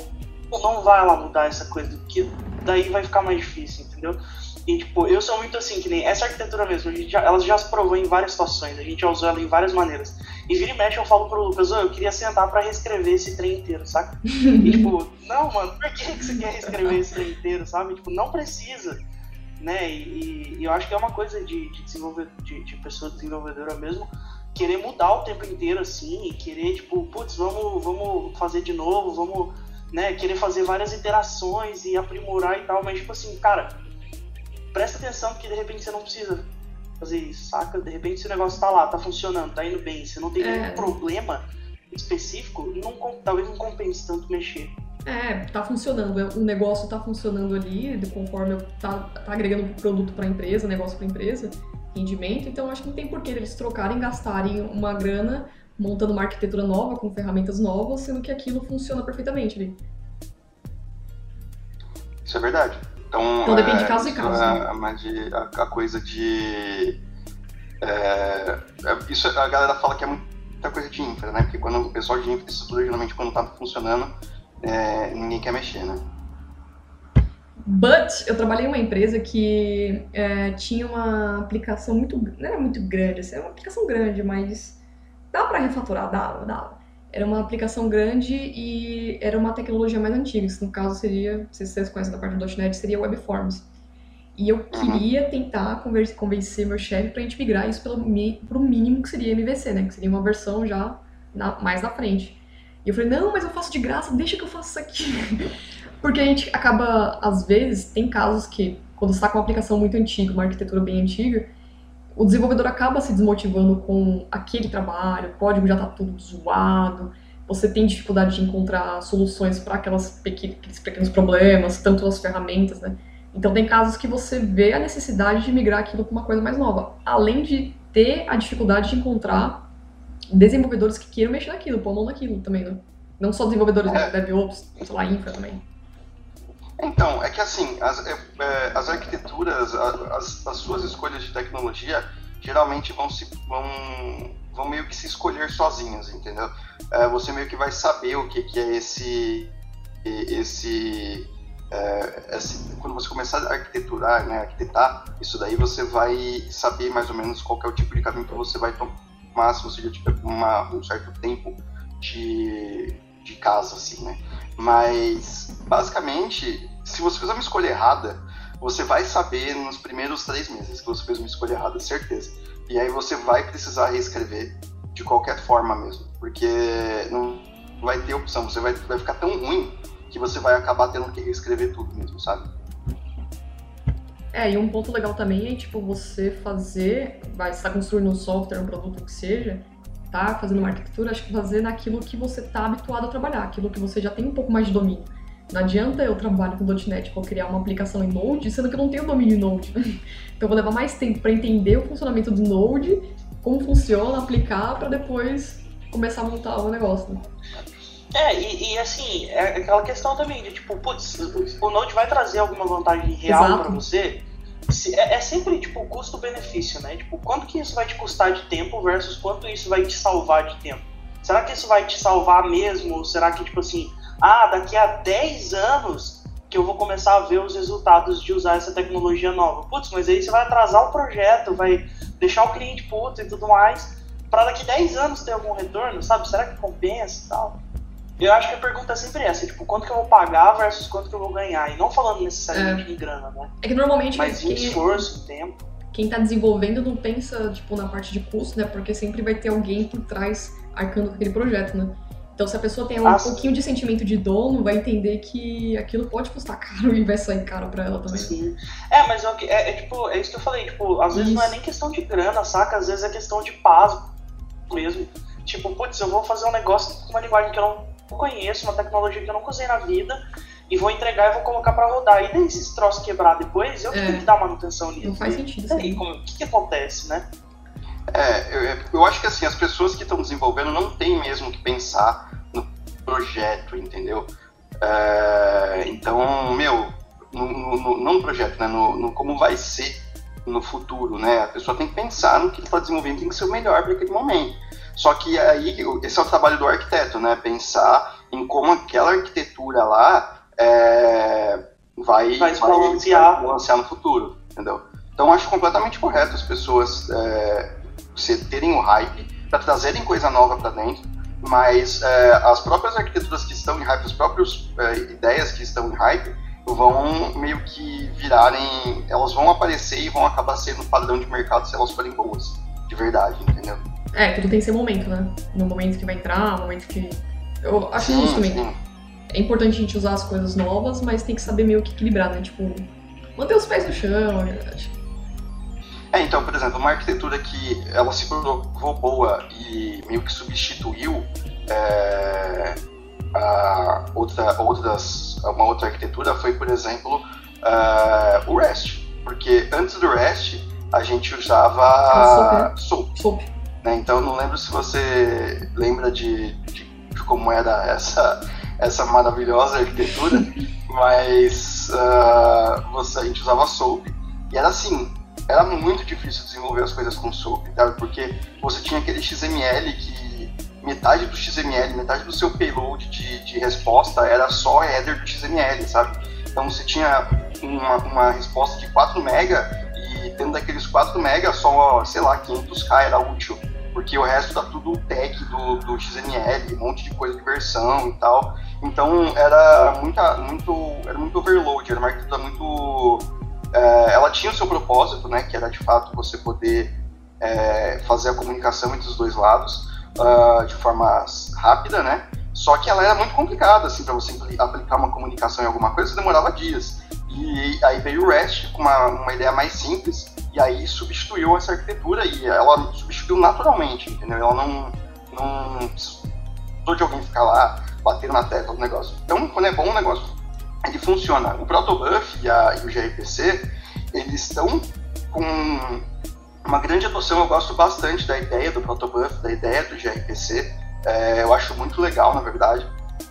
não vai lá mudar essa coisa, que daí vai ficar mais difícil, entendeu? E, tipo, eu sou muito assim, que nem essa arquitetura mesmo, a gente já, ela já se provou em várias situações, a gente já usou ela em várias maneiras. E vira e mexe, eu falo pro Lucas, oh, eu queria sentar pra reescrever esse trem inteiro, saca? E, tipo, não, mano, por que, que você quer reescrever esse trem inteiro, sabe? Tipo, não precisa, né? E, e eu acho que é uma coisa de, de desenvolver, de, de pessoa desenvolvedora mesmo, querer mudar o tempo inteiro, assim, e querer, tipo, putz, vamos, vamos fazer de novo, vamos, né, querer fazer várias iterações e aprimorar e tal, mas, tipo assim, cara, presta atenção que de repente você não precisa fazer isso, saca? De repente esse negócio tá lá, tá funcionando, tá indo bem, você não tem é. nenhum problema específico, não, talvez não compense tanto mexer. É, tá funcionando, o negócio tá funcionando ali, conforme tá, tá agregando produto para a empresa, negócio para a empresa, rendimento, então acho que não tem por que eles trocarem, gastarem uma grana montando uma arquitetura nova, com ferramentas novas, sendo que aquilo funciona perfeitamente ali. Isso é verdade. Então, então depende é, de caso e caso. É, mas de, a, a, coisa de. É, é, isso a galera fala que é muita coisa de infra, né? Porque quando o pessoal de infraestrutura, geralmente, quando tá funcionando, é, ninguém quer mexer, né? But eu trabalhei em uma empresa que é, tinha uma aplicação muito. Não era muito grande, assim, era uma aplicação grande, mas dá para refaturar, dava, dava. Era uma aplicação grande e era uma tecnologia mais antiga, que no caso seria, se vocês conhecem da parte do .NET, seria Webforms. E eu queria tentar convencer meu chefe para a gente migrar isso para o mínimo que seria MVC, né? Que seria uma versão já na, mais na frente. E eu falei, não, mas eu faço de graça, deixa que eu faço isso aqui. Porque a gente acaba, às vezes, tem casos que, quando você está com uma aplicação muito antiga, uma arquitetura bem antiga, o desenvolvedor acaba se desmotivando com aquele trabalho, o código já está tudo zoado, você tem dificuldade de encontrar soluções para aqueles pequenos problemas, tanto as ferramentas, né? Então tem casos que você vê a necessidade de migrar aquilo para uma coisa mais nova, além de ter a dificuldade de encontrar desenvolvedores que queiram mexer naquilo, pôr a mão naquilo também, né? Não só desenvolvedores, é. DevOps, sei lá, infra também. Então, é que assim, as, é, é, as arquiteturas, as, as, suas escolhas de tecnologia geralmente vão, se, vão, vão meio que se escolher sozinhas, entendeu? É, você meio que vai saber o que, que é esse. esse, é, esse quando você começar a arquiteturar, né, arquitetar, isso daí você vai saber mais ou menos qual é o tipo de caminho que você vai tomar se você já tiver uma, um certo tempo de, de casa, assim, né? Mas, basicamente, se você fizer uma escolha errada, você vai saber nos primeiros três meses que você fez uma escolha errada, certeza. E aí você vai precisar reescrever de qualquer forma mesmo, porque não vai ter opção, você vai, vai ficar tão ruim que você vai acabar tendo que reescrever tudo mesmo, sabe? É, e um ponto legal também é, tipo, você fazer, vai estar construindo um software, um produto que seja, tá fazendo uma arquitetura, acho que fazer naquilo que você tá habituado a trabalhar, aquilo que você já tem um pouco mais de domínio. Não adianta eu trabalhar com .NET para criar uma aplicação em Node, sendo que eu não tenho domínio em Node. então eu vou levar mais tempo para entender o funcionamento do Node, como funciona, aplicar, para depois começar a montar o negócio. Né? É, e, e, assim, é aquela questão também de tipo, putz, o Node vai trazer alguma vantagem real para você, é, é sempre tipo custo-benefício, né? Tipo, quanto que isso vai te custar de tempo versus quanto isso vai te salvar de tempo? Será que isso vai te salvar mesmo? Ou será que, tipo assim, ah, daqui a 10 anos que eu vou começar a ver os resultados de usar essa tecnologia nova? Putz, mas aí você vai atrasar o projeto, vai deixar o cliente puto e tudo mais, para daqui a 10 anos ter algum retorno, sabe? Será que compensa e tal? Eu acho que a pergunta é sempre essa, tipo, quanto que eu vou pagar versus quanto que eu vou ganhar. E não falando necessariamente é. em grana, né? É que normalmente. Mas em esforço, tempo. Quem tá desenvolvendo não pensa, tipo, na parte de custo, né? Porque sempre vai ter alguém por trás arcando com aquele projeto, né? Então, se a pessoa tem um ah, pouquinho de sentimento de dono, vai entender que aquilo pode custar caro e vai sair caro pra ela também. Sim. É, mas é, é, é tipo, é isso que eu falei, tipo, às vezes isso. não é nem questão de grana, saca? Às vezes é questão de paz mesmo. Tipo, putz, eu vou fazer um negócio com uma linguagem que eu não conheço, uma tecnologia que eu nunca usei na vida, e vou entregar e vou colocar para rodar. E daí se esse troço quebrar depois, eu é. tenho que dar manutenção nisso. Não faz sentido. E aí, como, o que, que acontece, né? É, eu, eu acho que assim, as pessoas que estão desenvolvendo não tem mesmo que pensar no projeto, entendeu? É, então, meu, no, no, não no projeto, né? No, no, como vai ser no futuro, né? A pessoa tem que pensar no que está desenvolvendo, tem que ser o melhor para aquele momento. Só que aí, esse é o trabalho do arquiteto, né? Pensar em como aquela arquitetura lá é, vai, vai, vai, balancear. balancear no futuro, entendeu? Então acho completamente correto as pessoas é, terem o hype para trazerem coisa nova para dentro, mas é, as próprias arquiteturas que estão em hype, as próprias é, ideias que estão em hype, vão meio que virarem, elas vão aparecer e vão acabar sendo padrão de mercado se elas forem boas, de verdade, entendeu? É, tudo tem seu momento, né? No momento que vai entrar, no momento que. Eu acho sim, isso também. Sim. É importante a gente usar as coisas novas, mas tem que saber meio que equilibrar, né? Tipo, manter os pés no chão, na verdade. É, então, por exemplo, uma arquitetura que ela se provou boa e meio que substituiu é, a outra, outras, uma outra arquitetura foi, por exemplo, uh, o REST. Porque antes do REST, a gente usava SOAP. SOAP. Né? Então, não lembro se você lembra de, de, de como era essa, essa maravilhosa arquitetura, mas uh, você, a gente usava SOAP. E era assim, era muito difícil desenvolver as coisas com SOAP, sabe? porque você tinha aquele XML que metade do XML, metade do seu payload de, de resposta era só header do XML, sabe? Então você tinha uma, uma resposta de 4 mega e dentro daqueles 4 mega só, sei lá, 500k era útil, porque o resto tá tudo tag do, do XML, um monte de coisa de versão e tal. Então era muita, muito, era muito overload, era uma arquitetura muito é, ela tinha o seu propósito, né, que era de fato você poder é, fazer a comunicação entre os dois lados uh, de forma rápida, né? Só que ela era muito complicada, assim, para você aplicar uma comunicação em alguma coisa, demorava dias. E aí veio o REST com uma, uma ideia mais simples, e aí substituiu essa arquitetura, e ela substituiu naturalmente, entendeu? Ela não, não de alguém ficar lá batendo na tecla do negócio. Então, quando é bom o negócio, ele funciona. O Protobuf e, a, e o gRPC, eles estão com uma grande adoção. Eu gosto bastante da ideia do Protobuf, da ideia do gRPC. É, eu acho muito legal, na verdade.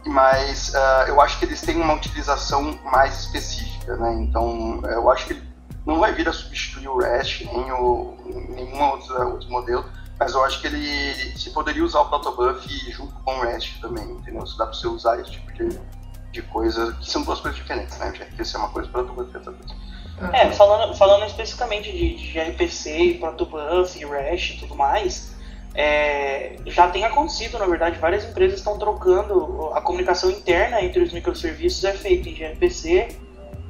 Mas uh, eu acho que eles têm uma utilização mais específica, né? Então, eu acho que ele não vai vir a substituir o REST, nem o, nenhum outro, outro modelo, mas eu acho que ele, ele se poderia usar o Protobuf junto com o REST também, entendeu? Se dá para você usar esse tipo de, de coisa, que são duas coisas diferentes, né? GRPC é uma coisa, Protobuf é outra coisa. É, falando, falando especificamente de, de gRPC, Protobuf, REST e tudo mais, é, já tem acontecido, na verdade, várias empresas estão trocando a comunicação interna entre os microserviços é feita em gRPC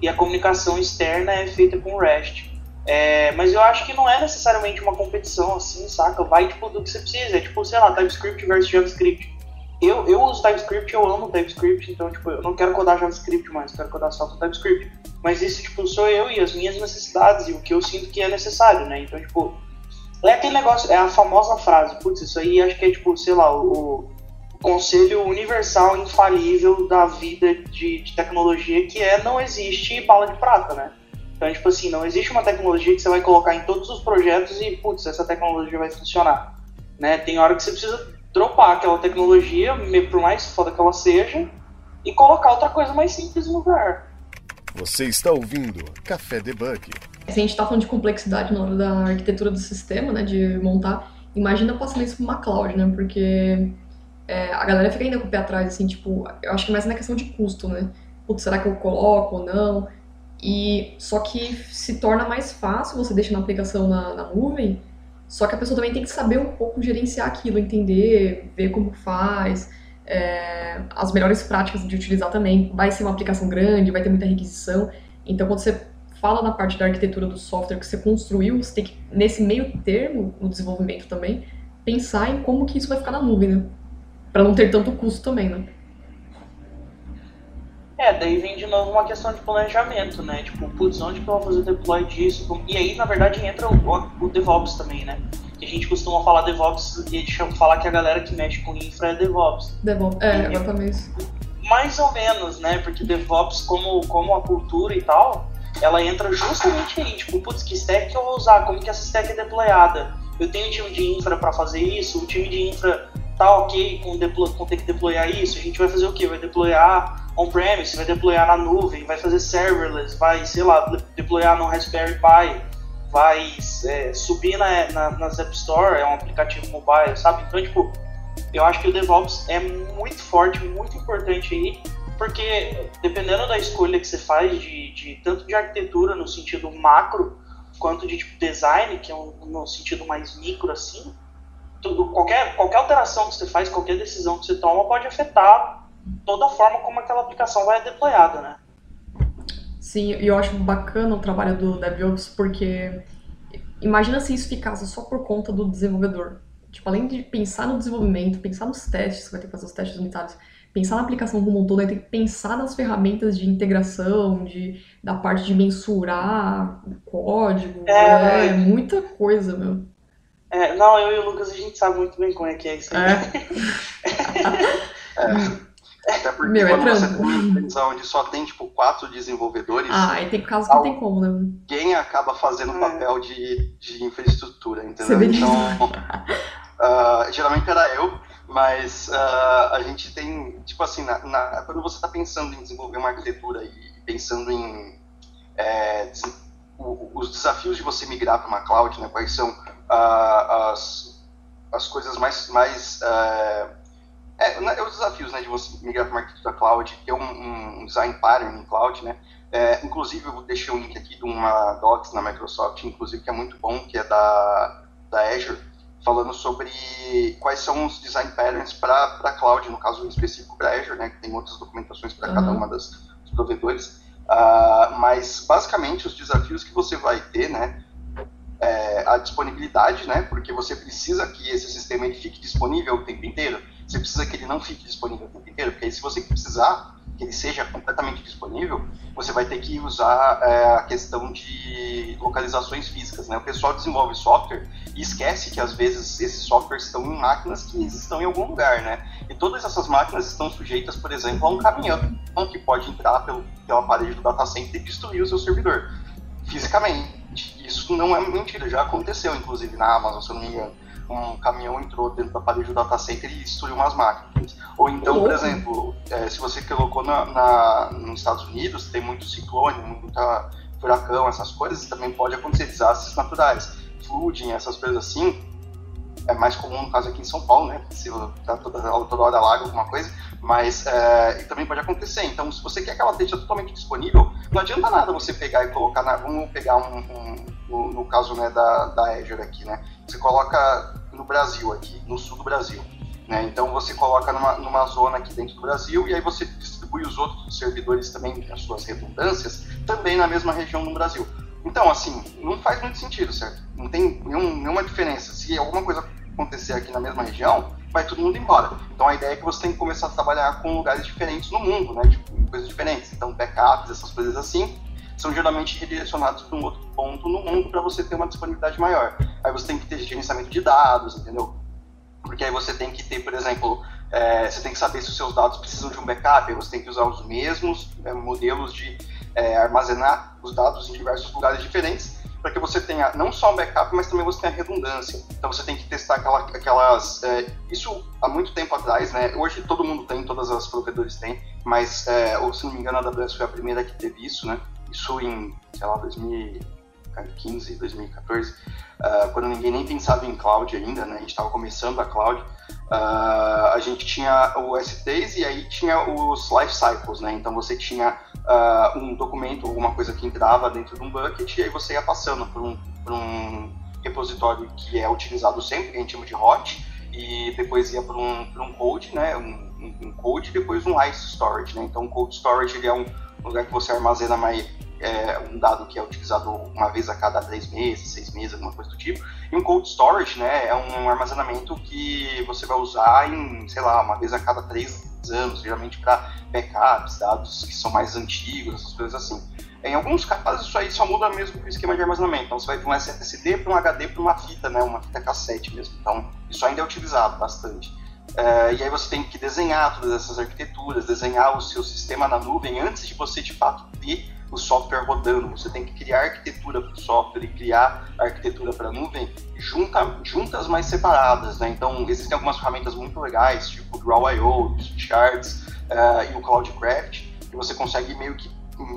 e a comunicação externa é feita com REST. É, mas eu acho que não é necessariamente uma competição assim, saca? Vai tipo do que você precisa, é tipo, sei lá, TypeScript versus JavaScript. Eu, eu uso TypeScript, eu amo TypeScript, então tipo, eu não quero codar JavaScript mais, quero codar só com TypeScript. Mas isso, tipo, sou eu e as minhas necessidades e o que eu sinto que é necessário, né? Então, tipo, é aquele negócio, é a famosa frase, putz, isso aí acho que é, tipo, sei lá, o, o conselho universal infalível da vida de, de, tecnologia, que é não existe bala de prata, né? Então, tipo assim, não existe uma tecnologia que você vai colocar em todos os projetos e, putz, essa tecnologia vai funcionar. Né? Tem hora que você precisa dropar aquela tecnologia, por mais foda que ela seja, e colocar outra coisa mais simples no lugar. Você está ouvindo Café Debug. Se a gente está falando de complexidade na hora da arquitetura do sistema, né, de montar, imagina passando isso para uma cloud, né, porque é, a galera fica ainda com o pé atrás, assim, tipo, eu acho que é mais na questão de custo, né, putz, será que eu coloco ou não? E só que se torna mais fácil você deixar na aplicação na, na nuvem, só que a pessoa também tem que saber um pouco gerenciar aquilo, entender, ver como faz, é, as melhores práticas de utilizar também. Vai ser uma aplicação grande, vai ter muita requisição. Então, quando você fala na parte da arquitetura do software que você construiu, você tem que, nesse meio termo, no desenvolvimento também, pensar em como que isso vai ficar na nuvem, né? Para não ter tanto custo também, né? É, daí vem de novo uma questão de planejamento, né? Tipo, putz, onde que eu vou fazer deploy disso? E aí, na verdade, entra o, o DevOps também, né? que a gente costuma falar DevOps e falar que a galera que mexe com infra é DevOps. DevOps, é, exatamente. Mais ou menos, né? Porque DevOps, como, como a cultura e tal, ela entra justamente aí, tipo, putz, que stack que eu vou usar? Como que essa stack é deployada? Eu tenho um time de infra para fazer isso, o time de infra tá ok com, deploy, com ter que deployar isso, a gente vai fazer o quê? Vai deployar on-premise, vai deployar na nuvem, vai fazer serverless, vai, sei lá, deployar no Raspberry Pi vai é, subir na, na, nas App Store, é um aplicativo mobile, sabe? Então, tipo, eu acho que o DevOps é muito forte, muito importante aí, porque dependendo da escolha que você faz, de, de tanto de arquitetura no sentido macro, quanto de tipo, design, que é um, no sentido mais micro assim, tudo, qualquer, qualquer alteração que você faz, qualquer decisão que você toma pode afetar toda a forma como aquela aplicação vai deployada, né? Sim, e eu acho bacana o trabalho do DevOps porque imagina se isso ficasse só por conta do desenvolvedor. Tipo, além de pensar no desenvolvimento, pensar nos testes, você vai ter que fazer os testes unitários, pensar na aplicação como um todo, vai ter que pensar nas ferramentas de integração, de, da parte de mensurar o código. É, é muita coisa, meu. É, não, eu e o Lucas a gente sabe muito bem como é que é isso aí. É. é. Até porque Meu, é quando é você tem uma empresa onde só tem, tipo, quatro desenvolvedores... Ah, e tem casos que não tem como, né? Quem acaba fazendo o é. papel de, de infraestrutura, entendeu? Então, uh, geralmente era eu, mas uh, a gente tem, tipo assim, na, na, quando você está pensando em desenvolver uma arquitetura e pensando em é, o, os desafios de você migrar para uma cloud, né, quais são as, as coisas mais, mais uh, é, né, é, os desafios né, de você migrar para uma arquitetura cloud, ter um, um design pattern em cloud, né? É, inclusive, eu deixei o link aqui de uma docs na Microsoft, inclusive, que é muito bom, que é da, da Azure, falando sobre quais são os design patterns para cloud, no caso específico para Azure, né? Que tem outras documentações para uhum. cada uma das, dos provedores. Uh, mas, basicamente, os desafios que você vai ter, né? É, a disponibilidade, né? Porque você precisa que esse sistema ele fique disponível o tempo inteiro você precisa que ele não fique disponível o tempo inteiro, porque aí se você precisar que ele seja completamente disponível, você vai ter que usar é, a questão de localizações físicas. Né? O pessoal desenvolve software e esquece que às vezes esses softwares estão em máquinas que estão em algum lugar, né? E todas essas máquinas estão sujeitas, por exemplo, a um caminhão que pode entrar pelo, pela parede do data center e destruir o seu servidor fisicamente. Isso não é mentira, já aconteceu, inclusive, na Amazon, se eu não me engano um caminhão entrou dentro da parede do data center e destruiu umas máquinas. Ou então, por exemplo, é, se você colocou na, na, nos Estados Unidos, tem muito ciclone, muita furacão, essas coisas, também pode acontecer desastres naturais. Flooding, essas coisas assim, é mais comum no caso aqui em São Paulo, né? Se tá toda, toda hora lago, alguma coisa, mas é, e também pode acontecer. Então, se você quer que ela esteja totalmente disponível, não adianta nada você pegar e colocar na. Vamos pegar um, um no, no, caso né, da, da Azure aqui, né? Você coloca no Brasil aqui, no sul do Brasil. Né? Então você coloca numa, numa zona aqui dentro do Brasil e aí você distribui os outros servidores também, as suas redundâncias, também na mesma região do Brasil. Então, assim, não faz muito sentido, certo? Não tem nenhum, nenhuma diferença. Se alguma coisa acontecer aqui na mesma região, vai todo mundo embora. Então a ideia é que você tem que começar a trabalhar com lugares diferentes no mundo, né? Tipo, coisas diferentes. Então, backups, essas coisas assim, são geralmente redirecionados para um outro ponto no mundo para você ter uma disponibilidade maior. Aí você tem que ter gerenciamento de dados, entendeu? Porque aí você tem que ter, por exemplo, é, você tem que saber se os seus dados precisam de um backup, aí você tem que usar os mesmos é, modelos de é, armazenar os dados em diversos lugares diferentes, para que você tenha não só um backup, mas também você tenha redundância. Então você tem que testar aquela, aquelas. É, isso há muito tempo atrás, né? Hoje todo mundo tem, todas as provedores têm, mas é, ou, se não me engano a AWS foi a primeira que teve isso, né? Isso em, sei lá, 2015, 2014, uh, quando ninguém nem pensava em cloud ainda, né? A gente estava começando a cloud. Uh, a gente tinha o S3 e aí tinha os life cycles, né? Então você tinha uh, um documento, alguma coisa que entrava dentro de um bucket e aí você ia passando por um, por um repositório que é utilizado sempre, que a gente chama de hot, e depois ia para um, um code, né? Um, um, code e depois um ice storage, né? Então cold storage ele é um lugar que você armazena mais é, um dado que é utilizado uma vez a cada três meses, seis meses, alguma coisa do tipo. E um cold storage, né, é um armazenamento que você vai usar em, sei lá, uma vez a cada três anos, geralmente para backups, dados que são mais antigos, essas coisas assim. Em alguns casos, isso aí só muda mesmo o esquema de armazenamento. Então, você vai de um SSD para um HD para uma fita, né, uma fita cassete mesmo. Então, isso ainda é utilizado bastante. É, e aí você tem que desenhar todas essas arquiteturas, desenhar o seu sistema na nuvem antes de você, de fato, ter o software rodando. Você tem que criar arquitetura para o software e criar arquitetura para a nuvem junta, juntas, mais separadas. Né? Então, existem algumas ferramentas muito legais, tipo o Draw.io, o Charts uh, e o Cloudcraft, que você consegue meio que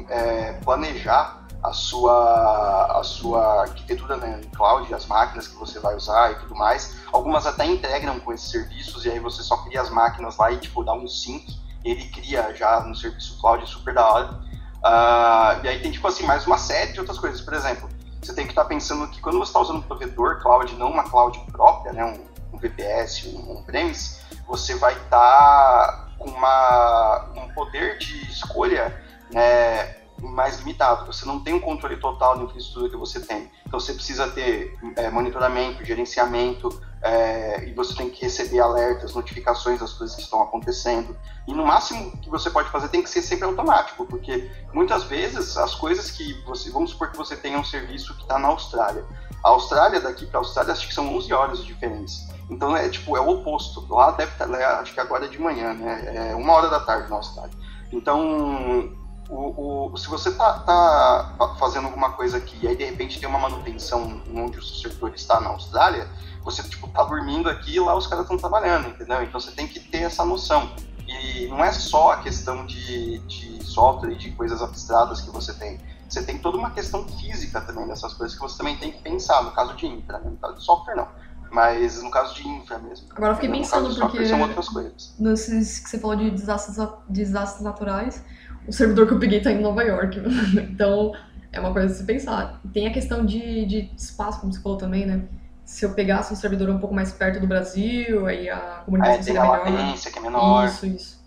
é, planejar a sua, a sua arquitetura né, em cloud, as máquinas que você vai usar e tudo mais. Algumas até integram com esses serviços e aí você só cria as máquinas lá e tipo dá um sync, ele cria já no serviço cloud, super da hora. Uh, e aí tem tipo assim mais uma série de outras coisas. Por exemplo, você tem que estar tá pensando que quando você está usando um provedor cloud, não uma cloud própria, né, um, um VPS, um, um premise, você vai estar tá com uma, um poder de escolha né, mais limitado. Você não tem um controle total da infraestrutura que você tem. Então você precisa ter é, monitoramento, gerenciamento, é, e você tem que receber alertas, notificações das coisas que estão acontecendo. E no máximo que você pode fazer tem que ser sempre automático, porque muitas vezes as coisas que você. Vamos supor que você tenha um serviço que está na Austrália. A Austrália, daqui para a Austrália, acho que são 11 horas de diferença. Então é tipo, é o oposto. Lá deve estar, tá, acho que agora é de manhã, né? É uma hora da tarde na Austrália. Então o, o, se você está tá fazendo alguma coisa aqui e aí de repente tem uma manutenção onde o seu servidor está na Austrália, você tipo tá dormindo aqui e lá os caras estão trabalhando, entendeu? Então você tem que ter essa noção. E não é só a questão de, de software e de coisas abstratas que você tem. Você tem toda uma questão física também dessas coisas que você também tem que pensar, no caso de infra, né? no caso de software não. Mas no caso de infra mesmo. Agora eu fiquei pensando porque são outras coisas. Nesses que você falou de desastres, desastres naturais, o servidor que eu peguei tá em Nova York. então, é uma coisa a se pensar. Tem a questão de, de espaço, como você falou também, né? Se eu pegasse um servidor um pouco mais perto do Brasil, aí a comunicação seria melhor. a latência, que é menor. Isso, isso.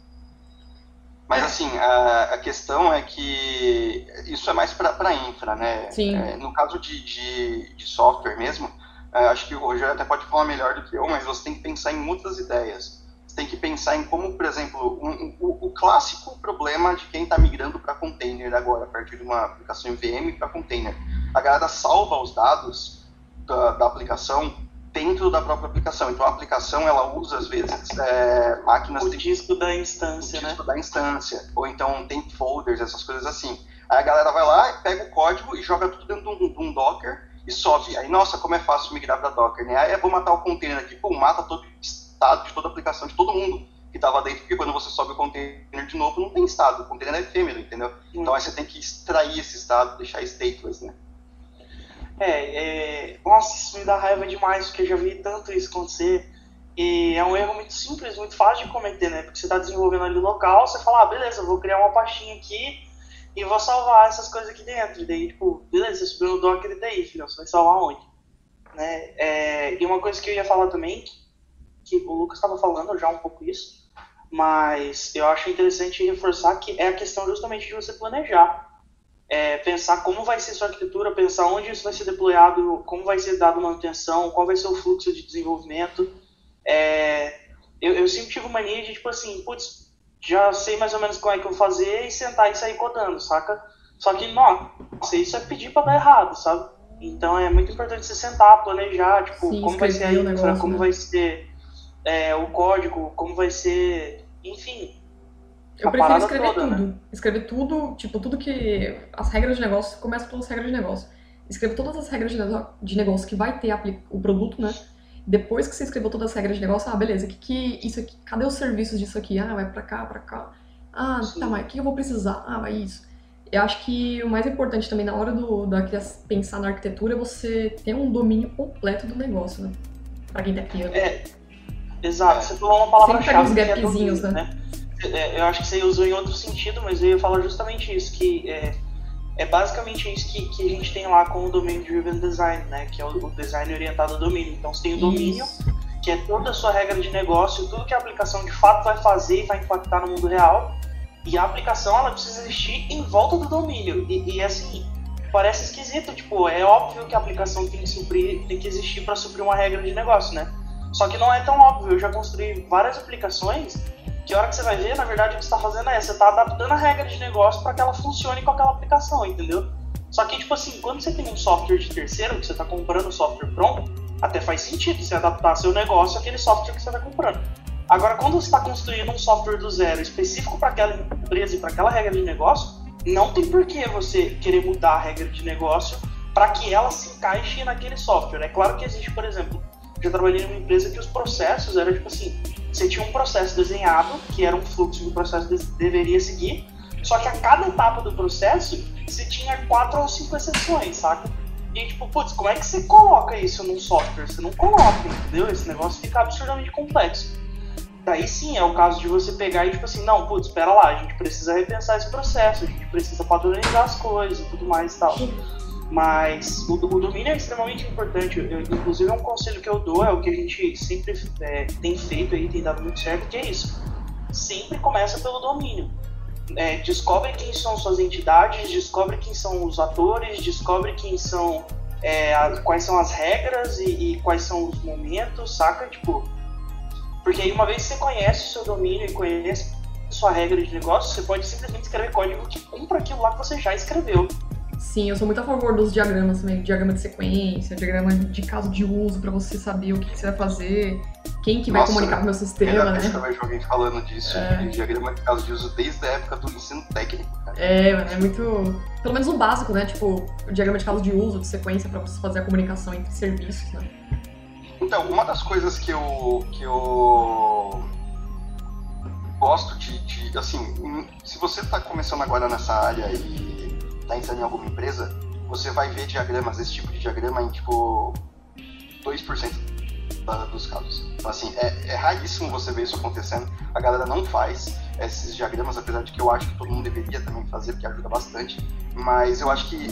Mas assim, a, a, questão é que isso é mais para infra, né? Sim. É, no caso de, de, de software mesmo, é, acho que o Rogério até pode falar melhor do que eu, mas você tem que pensar em muitas ideias tem que pensar em como, por exemplo, um, um, o, o, clássico problema de quem está migrando para container agora, a partir de uma aplicação VM para container. A galera salva os dados da, da, aplicação dentro da própria aplicação. Então a aplicação ela usa às vezes é, máquinas o disco da instância, o né? disco da instância, ou então tem folders, essas coisas assim. Aí a galera vai lá, pega o código e joga tudo dentro de um, de um Docker e sobe. Aí, nossa, como é fácil migrar para Docker, né? Aí eu vou matar o container aqui, pum, mata todo estado de toda a aplicação, de todo mundo que estava dentro, porque quando você sobe o container de novo, não tem estado, o container é efêmero, entendeu? Hum. Então aí você tem que extrair esse estado, deixar stateless, né? É, é, nossa, isso me dá raiva demais, porque eu já vi tanto isso acontecer. E é um erro muito simples, muito fácil de cometer, né? Porque você está desenvolvendo ali local, você fala, ah, beleza, vou criar uma pastinha aqui e vou salvar essas coisas aqui dentro. E daí, tipo, beleza, você subiu no Docker e daí, filho, você vai salvar onde? Né? É, e uma coisa que eu ia falar também, que o Lucas estava falando já um pouco isso, mas eu acho interessante reforçar que é a questão justamente de você planejar. É, pensar como vai ser sua arquitetura, pensar onde isso vai ser deployado, como vai ser dado manutenção, qual vai ser o fluxo de desenvolvimento. É, eu, eu sempre tive mania de, tipo assim, putz, já sei mais ou menos como é que eu vou fazer e sentar e sair codando, saca? Só que, nossa, isso é pedir para dar errado, sabe? Então é muito importante você sentar, planejar, tipo, Sim, como vai ser a infra, como né? vai ser é, o código, como vai ser, enfim. Eu prefiro escrever toda, tudo. né? Escrever tudo, tipo, tudo que. As regras de negócio, começa pelas regras de negócio. Escreva todas as regras de, negócio que vai ter o produto, né? Depois que você escreveu todas as regras de negócio, ah, beleza, que que isso aqui, cadê os serviços disso aqui? Ah, vai pra cá, pra cá. Ah, Sim. tá, mas o que eu vou precisar? Ah, vai isso. Eu acho que o mais importante também na hora do, da pensar na arquitetura é você ter um domínio completo do negócio, né? Pra quem tá criando. É, exato, você falou uma palavra-chave Sempre pega é uns gapzinhos, domínio, né? É, eu acho que você usou em outro sentido, mas eu ia falar justamente isso, que é, é basicamente isso que, que a gente tem lá com o Domain Driven Design, né? Que é o, o design orientado ao domínio. Então você tem o domínio, Isso. que é toda a sua regra de negócio, tudo que a aplicação de fato vai fazer e vai impactar no mundo real. E a aplicação ela precisa existir em volta do domínio. E, e, assim, parece esquisito, tipo, é óbvio que a aplicação tem que suprir, tem que existir para suprir uma regra de negócio, né? Só que não é tão óbvio. Eu já construí várias aplicações que a hora que você vai ver, na verdade, o que você está fazendo é você está adaptando a regra de negócio para que ela funcione com aquela aplicação, entendeu? Só que, tipo assim, quando você tem um software de terceiro, que você está comprando software pronto, até faz sentido você adaptar seu negócio àquele software que você está comprando. Agora, quando você está construindo um software do zero específico para aquela empresa e para aquela regra de negócio, não tem por que você querer mudar a regra de negócio para que ela se encaixe naquele software. É claro que existe, por exemplo, já trabalhei numa empresa que os processos eram tipo assim: você tinha um processo desenhado, que era um fluxo que o processo de- deveria seguir, Só que a cada etapa do processo, você tinha quatro ou cinco exceções, saca? E tipo, putz, como é que você coloca isso num software? Você não coloca, entendeu? Esse negócio fica absurdamente complexo. Daí sim é o caso de você pegar e tipo assim, não, putz, espera lá, a gente precisa repensar esse processo, a gente precisa padronizar as coisas e tudo mais e tal. Mas o, o domínio é extremamente importante. Eu, inclusive, um conselho que eu dou, é o que a gente sempre é, tem feito aí, tem dado muito certo, que é isso. Sempre começa pelo domínio. É, descobre quem são suas entidades, descobre quem são os atores, descobre quem são é, a, quais são as regras e, e, quais são os momentos, saca? Tipo, porque aí uma vez que você conhece o seu domínio e conhece sua regra de negócio, você pode simplesmente escrever código que cumpra aquilo lá que você já escreveu. Sim, eu sou muito a favor dos diagramas também, diagrama de sequência, diagrama de caso de uso para você saber o que, que, você vai fazer, quem que vai Nossa, comunicar com o meu sistema, né? Eu vejo alguém falando disso, é. de diagrama de caso de uso desde a época do ensino técnico. Cara. É, é muito, pelo menos o básico, né? Tipo, o diagrama de caso de uso, de sequência para você fazer a comunicação entre serviços, né? Então, uma das coisas que eu que eu gosto de, de assim, se você está começando agora nessa área e está entrando em alguma empresa, você vai ver diagramas, esse tipo de diagrama em tipo 2% dos casos. Então, assim, é, é, raríssimo você ver isso acontecendo. A galera não faz esses diagramas, apesar de que eu acho que todo mundo deveria também fazer, porque ajuda bastante. Mas eu acho que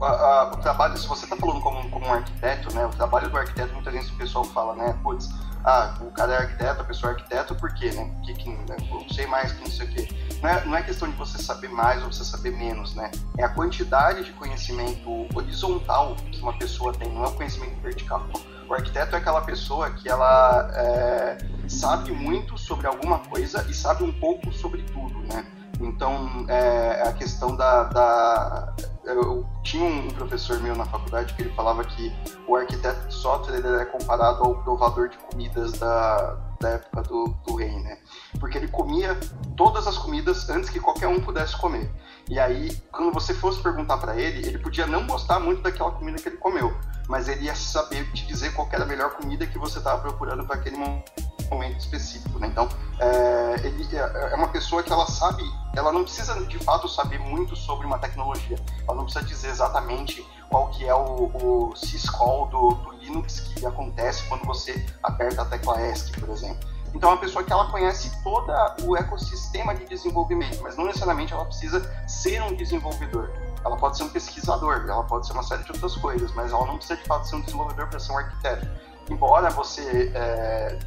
a, a, o trabalho, se você está falando como, como um arquiteto, né, o trabalho do arquiteto, muitas vezes o pessoal fala, né, putz, ah, o cara é arquiteto, a pessoa é arquiteto, por quê, né? Porque que, né? eu sei mais que não sei o quê. Não é, não é questão de você saber mais ou você saber menos, né? É a quantidade de conhecimento horizontal que uma pessoa tem, não é o conhecimento vertical. O arquiteto é aquela pessoa que ela é, sabe muito sobre alguma coisa e sabe um pouco sobre tudo, né? Então, é, a questão da, da eu tinha um professor meu na faculdade que ele falava que o arquiteto de software ele é comparado ao provador de comidas da, da época do, do rei, né? Porque ele comia todas as comidas antes que qualquer um pudesse comer. E aí, quando você fosse perguntar para ele, ele podia não gostar muito daquela comida que ele comeu, mas ele ia saber te dizer qual era a melhor comida que você estava procurando para aquele momento específico, né? Então, é, ele é, é uma pessoa que ela sabe, ela não precisa de fato saber muito sobre uma tecnologia, ela não precisa dizer exatamente qual que é o, o syscall do, do Linux que acontece quando você aperta a tecla ESC, por exemplo. Então, é uma pessoa que ela conhece todo o ecossistema de desenvolvimento, mas não necessariamente ela precisa ser um desenvolvedor. Ela pode ser um pesquisador, ela pode ser uma série de outras coisas, mas ela não precisa de fato ser um desenvolvedor para ser um arquiteto. Embora você, é,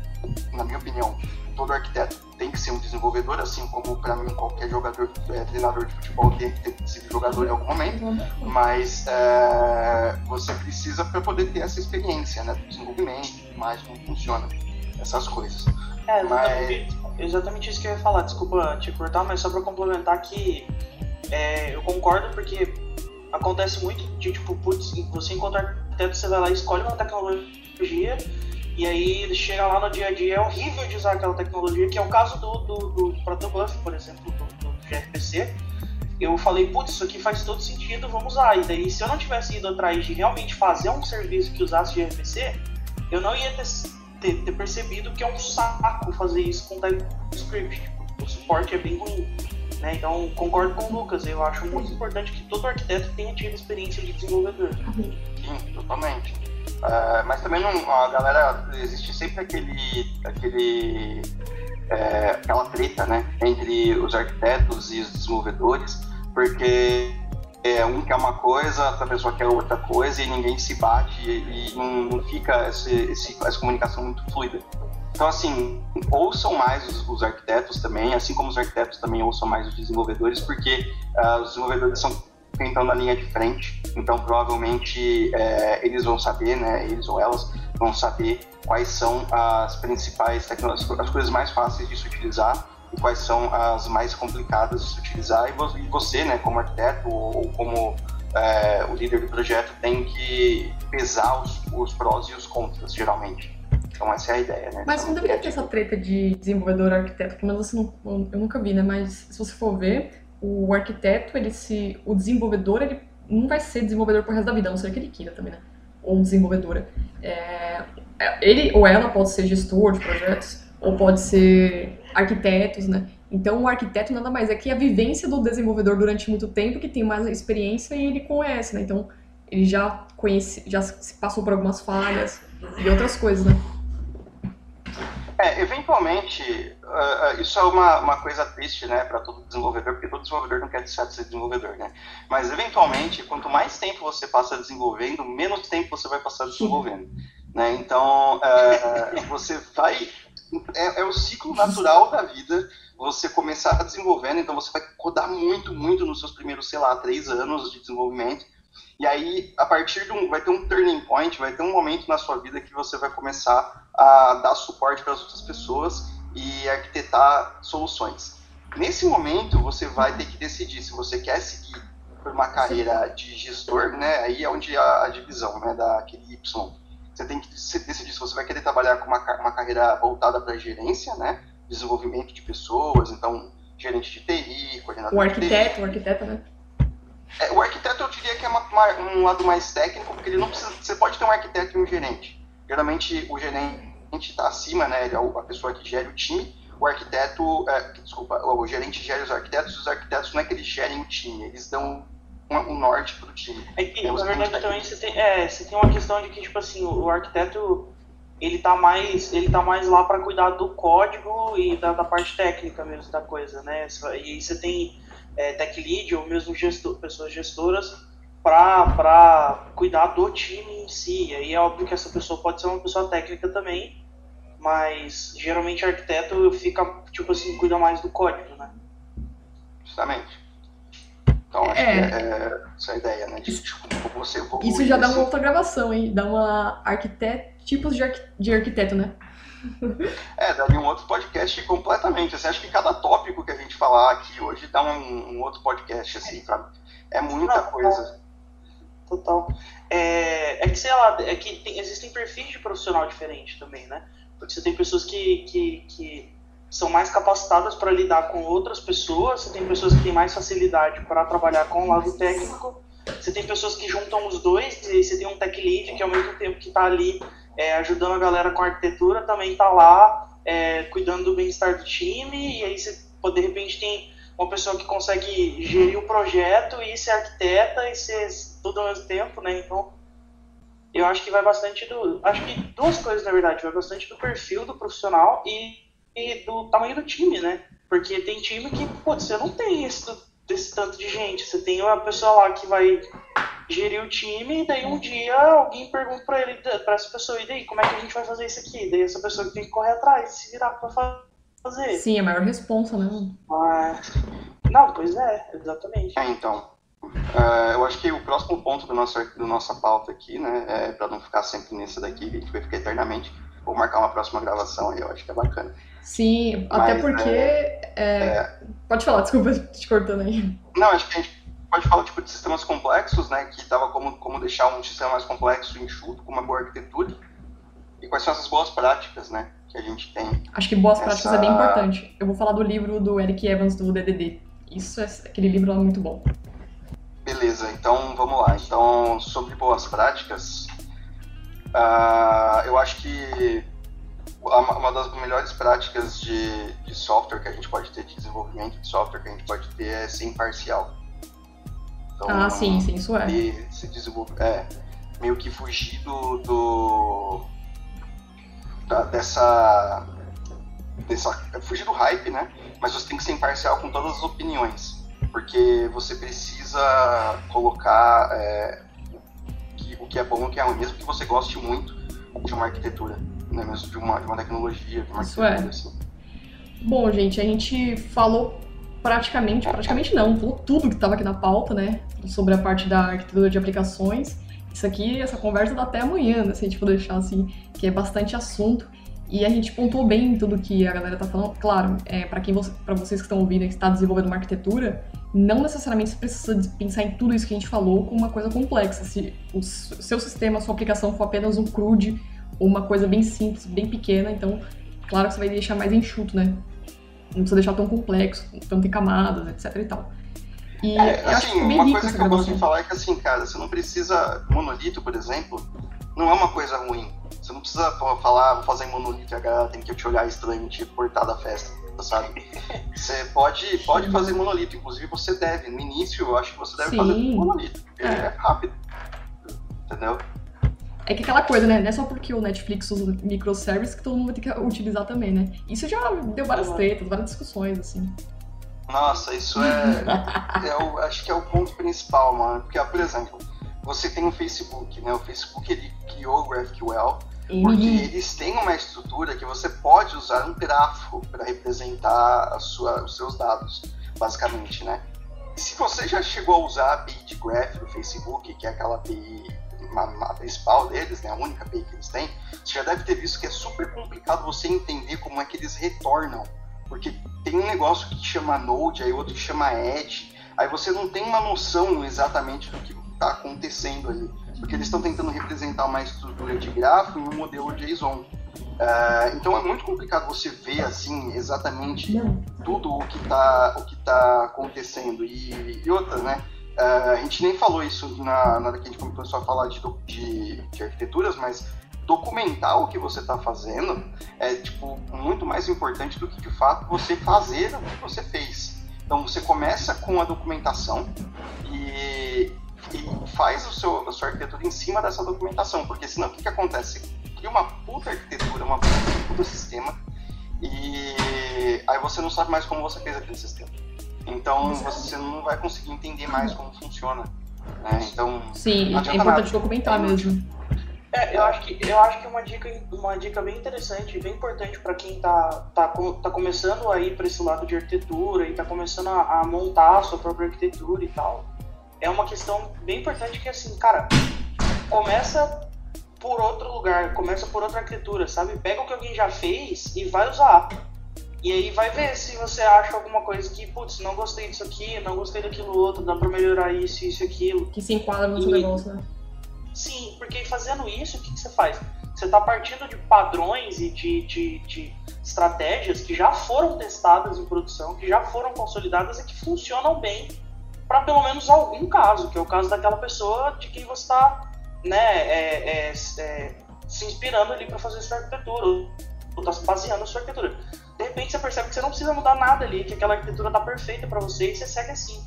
na minha opinião, todo arquiteto tem que ser um desenvolvedor, assim como para mim qualquer jogador, é, treinador de futebol tem que ter sido jogador em algum momento, mas é, você precisa para poder ter essa experiência, né, do desenvolvimento, mais como funciona essas coisas. É, exatamente, mas... exatamente isso que eu ia falar, desculpa te cortar, mas só para complementar que é, eu concordo porque acontece muito de tipo, putz, você encontra arquiteto, você vai lá e escolhe uma tecnologia e aí chega lá no dia a dia, é horrível de usar aquela tecnologia, que é o caso do, do, do Protobuf, por exemplo, do, do gRPC. Eu falei, putz, isso aqui faz todo sentido, vamos usar. E daí, se eu não tivesse ido atrás de realmente fazer um serviço que usasse gRPC, eu não ia ter ter, ter, percebido que é um saco fazer isso com TypeScript. Tipo, o suporte é bem ruim. Né? Então, concordo com o Lucas. Eu acho muito importante que todo arquiteto tenha tido experiência de desenvolvedor. Sim, totalmente. Uh, mas também não, a galera existe sempre aquele, aquele é, aquela treta, né, entre os arquitetos e os desenvolvedores, porque é, um quer uma coisa, outra pessoa quer outra coisa e ninguém se bate e, e não, não, fica esse, esse, essa comunicação muito fluida. Então, assim, ouçam mais os, os, arquitetos também, assim como os arquitetos também ouçam mais os desenvolvedores, porque uh, os desenvolvedores são quem estão na linha de frente, então provavelmente é, eles vão saber, né, eles ou elas vão saber quais são as principais tecnologias, as coisas mais fáceis de se utilizar e quais são as mais complicadas de se utilizar. E você, né, como arquiteto ou como é, o líder do projeto, tem que pesar os, os prós e os contras, geralmente. Então essa é a ideia, né? Mas não deveria ter essa treta de desenvolvedor arquiteto, pelo menos eu nunca vi, né? Mas se você for ver, o arquiteto, ele se. O desenvolvedor, ele não vai ser desenvolvedor por resto da vida, a não ser que ele queira também, né? Ou desenvolvedora. É, ele ou ela pode ser gestor de projetos, ou pode ser arquitetos, né? Então, o arquiteto nada mais é que a vivência do desenvolvedor durante muito tempo, que tem mais experiência e ele conhece, né? Então, ele já conhece, já passou por algumas falhas e outras coisas, né? É, eventualmente, uh, uh, isso é uma, uma coisa triste, né, para todo desenvolvedor, porque todo desenvolvedor não quer deixar de ser desenvolvedor, né? Mas, eventualmente, quanto mais tempo você passa desenvolvendo, menos tempo você vai passar desenvolvendo, né? Então, uh, você vai... É, é o ciclo natural da vida, você começar desenvolvendo, então você vai codar muito, muito nos seus primeiros, sei lá, três anos de desenvolvimento, e aí, a partir de um. Vai ter um turning point, vai ter um momento na sua vida que você vai começar a dar suporte para as outras pessoas e arquitetar soluções. Nesse momento, você vai ter que decidir se você quer seguir por uma carreira de gestor, né? Aí é onde a, divisão, né? Daquele Y. Você tem que decidir se você vai querer trabalhar com uma, uma carreira voltada para gerência, né? Desenvolvimento de pessoas, então gerente de TI, coordenador o arquiteto, de TI. O arquiteto, né? É, o arquiteto eu diria que é uma, uma, um lado mais técnico, porque ele não precisa. Você pode ter um arquiteto e um gerente. Geralmente o gerente está acima, né? Ele é a pessoa que gera o time. O arquiteto, é, desculpa, o gerente gera os arquitetos. Os arquitetos não é que eles gerem o time, eles dão um, um norte para o time. É que, na verdade, também você tem, é, você tem uma questão de que, tipo assim, o, o arquiteto ele tá mais ele tá mais lá para cuidar do código e da, da, parte técnica mesmo da coisa, né? E você tem é, tech lead ou mesmo gestor, pessoas gestoras para cuidar do time em si. E aí é óbvio que essa pessoa pode ser uma pessoa técnica também, mas geralmente arquiteto fica, tipo assim, cuida mais do código, né? Justamente. Então acho é. que é, essa a ideia, né? De, tipo, você Isso já dá uma outra gravação, hein? Dá uma arquiteto, tipos de, arqu... de arquiteto, né? É, daria um outro podcast completamente. Assim, acho que cada tópico que a gente falar aqui hoje dá um, um outro podcast, assim, sabe? É muita coisa. Total. É, é que, sei lá, é que tem, existem perfis de profissional diferentes também, né? Porque você tem pessoas que, que, que são mais capacitadas para lidar com outras pessoas, você tem pessoas que têm mais facilidade para trabalhar com o lado técnico, você tem pessoas que juntam os dois, e você tem um tech lead que ao mesmo tempo que está ali é, ajudando a galera com a arquitetura, também está lá é, cuidando do bem-estar do time, e aí você de repente tem uma pessoa que consegue gerir o projeto e ser arquiteta e ser tudo ao mesmo tempo, né? Então, eu acho que vai bastante do. Acho que duas coisas, na verdade, vai bastante do perfil do profissional e, e do tamanho do time, né? Porque tem time que, pô, você não tem esse, desse tanto de gente. Você tem uma pessoa lá que vai gerir o time, e daí um dia alguém pergunta pra ele, pra essa pessoa, e daí, como é que a gente vai fazer isso aqui? Daí essa pessoa tem que correr atrás, se virar pra fazer. Sim, é a maior responsa, né? Mas... Não, pois é, exatamente. É, então. Uh, eu acho que o próximo ponto do nosso, do nossa pauta aqui, né, é para não ficar sempre nesse daqui, a gente vai ficar eternamente, vou marcar uma próxima gravação aí, eu acho que é bacana. Sim, Mas, até porque. É, é... Pode falar, desculpa te cortando aí. Não, acho que a gente pode falar tipo, de sistemas complexos, né, que estava como, como deixar um sistema mais complexo enxuto, com uma boa arquitetura, e quais são essas boas práticas, né, que a gente tem. Acho que boas essa... práticas é bem importante. Eu vou falar do livro do Eric Evans, do DDD. Isso, é, aquele livro é muito bom. Beleza, então vamos lá. Então, sobre boas práticas, uh, eu acho que uma das melhores práticas de, de software que a gente pode ter, de desenvolvimento de software que a gente pode ter é ser imparcial. Então, ah, sim, sim, isso é. Se desenvolver, é meio que fugir do, do da, dessa, dessa fugir do hype, né? Mas você tem que ser imparcial com todas as opiniões, porque você precisa colocar é, que, o que é bom, o que é ruim, mesmo que você goste muito de uma arquitetura, né? Mesmo de uma, de uma tecnologia, de uma Isso é. arquitetura. É. Assim. Bom, gente, a gente falou praticamente, praticamente não, falou tudo que estava aqui na pauta, né? Sobre a parte da arquitetura de aplicações. Isso aqui, essa conversa dá até amanhã, né? Se a gente for deixar assim, que é bastante assunto. E a gente pontuou bem tudo que a galera tá falando. Claro, é, para quem para vocês que estão ouvindo e que está desenvolvendo uma arquitetura, não necessariamente você precisa pensar em tudo isso que a gente falou como uma coisa complexa. Se o seu sistema, a sua aplicação for apenas um CRUD ou uma coisa bem simples, bem pequena, então, claro que você vai deixar mais enxuto, né? não precisa deixar tão complexo, tão ter camadas, etc e tal. E é, assim, uma coisa que eu gosto de falar é que assim, cara, você não precisa, monolito, por exemplo, não é uma coisa ruim. Você não precisa falar, vou fazer em monolito e a galera tem que te olhar estranho, te cortar da festa, sabe? Você pode, pode fazer monolito, inclusive você deve. No início, eu acho que você deve Sim. fazer monolito. Ele É. é rápido. Entendeu? É que aquela coisa, né? Não é só porque o Netflix usa microservice que todo mundo vai ter que utilizar também, né? Isso já deu várias tretas, várias discussões, assim. Nossa, isso é. é o, acho que é o ponto principal, mano. Porque, por exemplo, você tem o Facebook, né? O Facebook ele criou o GraphQL porque E eles têm uma estrutura que você pode usar um grafo para representar a sua, os seus dados, basicamente, né? Se você já chegou a usar a API de Graph do Facebook, que é aquela API a principal deles, né, a única API que eles têm, você já deve ter visto que é super complicado você entender como é que eles retornam. Porque tem um negócio que chama Node, aí outro que chama Edge, aí você não tem uma noção exatamente do que está acontecendo ali. Porque eles estão tentando representar uma estrutura de grafo em um modelo JSON. Ah, então é muito complicado você ver assim exatamente tudo o que está o que tá acontecendo e, e outra, né? Ah, a gente nem falou isso na, na hora que a gente começou a falar de, de, de arquiteturas, mas documentar o que você está fazendo é tipo muito mais importante do que de fato você fazer o que você fez. Então você começa com a documentação e, e faz o seu, a sua arquitetura em cima dessa documentação, porque senão o que, que acontece? Você cria uma puta arquitetura, uma puta, um puta sistema e aí você não sabe mais como você fez aquele sistema. Então você não vai conseguir entender mais como funciona. Né? Então Sim, é importante nada. documentar mesmo. É, eu acho que eu acho que uma dica uma dica bem interessante, bem importante para quem tá, tá tá começando a ir para esse lado de arquitetura e tá começando a, a montar a sua própria arquitetura e tal. É uma questão bem importante que assim, cara, começa por outro lugar, começa por outra arquitetura, sabe? Pega o que alguém já fez e vai usar. E aí vai ver se você acha alguma coisa que, putz, não gostei disso aqui, não gostei daquilo outro, dá pra melhorar isso, isso e aquilo. Que se enquadra no seu negócio, né? Sim, porque fazendo isso, o que, que você faz? Você está partindo de padrões e de, de, de estratégias que já foram testadas em produção, que já foram consolidadas e que funcionam bem para pelo menos algum caso, que é o caso daquela pessoa de quem você está né, é, é, é, se inspirando ali para fazer sua arquitetura, ou está se baseando na sua arquitetura. De repente você percebe que você não precisa mudar nada ali, que aquela arquitetura está perfeita para você e você segue assim.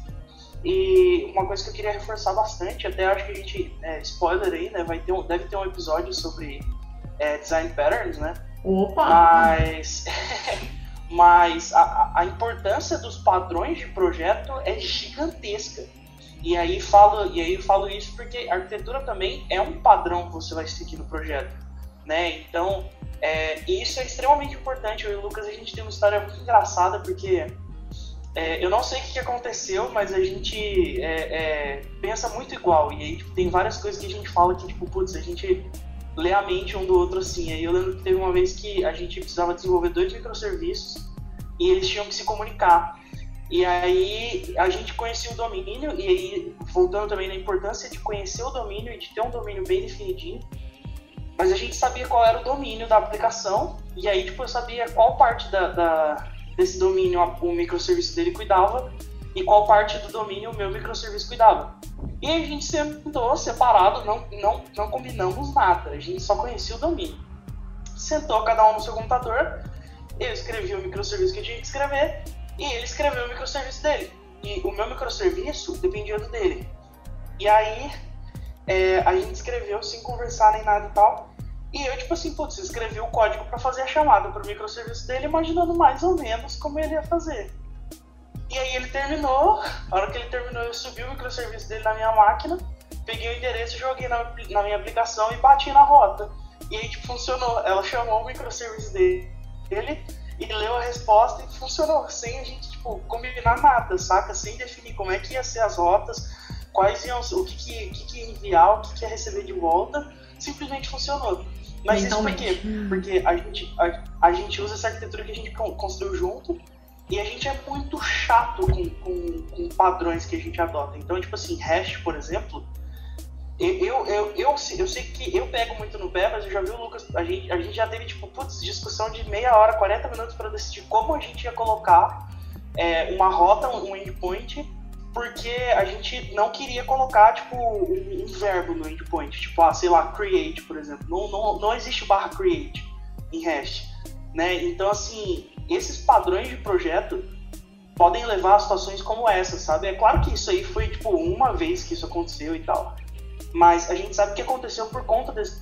E uma coisa que eu queria reforçar bastante, até acho que a gente, é, spoiler aí, né, vai ter um, deve ter um episódio sobre é, design patterns, né? Opa! Mas, mas a, a- importância dos padrões de projeto é gigantesca. E aí falo, e aí eu falo isso porque a arquitetura também é um padrão que você vai seguir no projeto, né? Então, é, isso é extremamente importante. Eu e o Lucas a gente tem uma história muito engraçada porque é, eu não sei o que aconteceu, mas a gente é, é, pensa muito igual. E aí tipo, tem várias coisas que a gente fala que, tipo, putz, a gente lê a mente um do outro assim. Aí eu lembro que teve uma vez que a gente precisava desenvolver dois microserviços e eles tinham que se comunicar. E aí a gente conhecia o domínio, e aí, voltando também na importância de conhecer o domínio e de ter um domínio bem definidinho. Mas a gente sabia qual era o domínio da aplicação, e aí tipo, eu sabia qual parte da, da- desse domínio o microserviço dele cuidava e qual parte do domínio o meu microserviço cuidava. E a gente sentou separado, não, não, não combinamos nada, a gente só conhecia o domínio. Sentou cada um no seu computador, eu escrevi o microserviço que eu tinha que escrever e ele escreveu o microserviço dele. E o meu microserviço dependia do dele. E aí é, a gente escreveu sem conversar nem nada e tal. E eu, tipo assim, putz, escrevi o código para fazer a chamada pro microserviço dele, imaginando mais ou menos como ele ia fazer. E aí ele terminou, a hora que ele terminou, eu subi o microserviço dele na minha máquina, peguei o endereço, joguei na, na minha aplicação e bati na rota. E aí, tipo, funcionou. Ela chamou o microserviço dele, dele e leu a resposta e funcionou, sem a gente, tipo, combinar nada, saca? Sem definir como é que ia ser as rotas, quais iam, o que, que, que, que ia enviar, o que, que ia receber de volta, simplesmente funcionou. Mas isso por quê? Porque a gente, a, a gente usa essa arquitetura que a gente con- construiu junto e a gente é muito chato com, com, com padrões que a gente adota. Então, tipo assim, hash, por exemplo, eu, eu, eu, eu, sei- eu sei que eu pego muito no pé, mas eu já vi o Lucas, a gente, a gente já teve, tipo, putz, discussão de meia hora, 40 minutos para decidir como a gente ia colocar é, uma rota, um endpoint porque a gente não queria colocar, tipo, um, um verbo no endpoint. Tipo, ah, sei lá, create, por exemplo. Não, não, não existe barra create em REST, né? Então, assim, esses padrões de projeto podem levar a situações como essa, sabe? É claro que isso aí foi, tipo, uma vez que isso aconteceu e tal. Mas a gente sabe que aconteceu por conta desses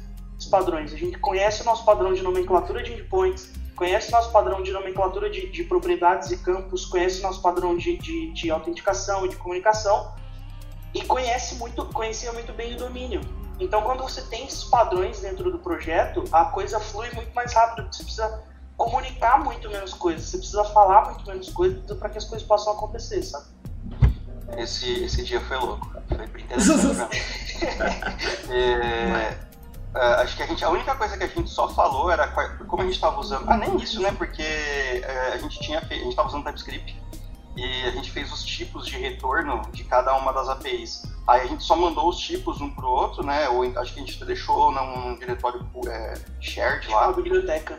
padrões. A gente conhece o nosso padrão de nomenclatura de endpoints, conhece nosso padrão de nomenclatura de, de propriedades e campos, conhece o nosso padrão de, de, de autenticação e de comunicação e conhece muito, conhecia muito bem o domínio. Então, quando você tem esses padrões dentro do projeto, a coisa flui muito mais rápido. Você precisa comunicar muito menos coisas, você precisa falar muito menos coisas para que as coisas possam acontecer, sabe? Esse, esse dia foi louco. Foi bem interessante. é, Uh, acho que a gente a única coisa que a gente só falou era como a gente estava usando ah nem isso né porque uh, a gente tinha a gente estava usando TypeScript e a gente fez os tipos de retorno de cada uma das APIs aí a gente só mandou os tipos um pro outro né ou acho que a gente deixou num diretório é, shared lá uma biblioteca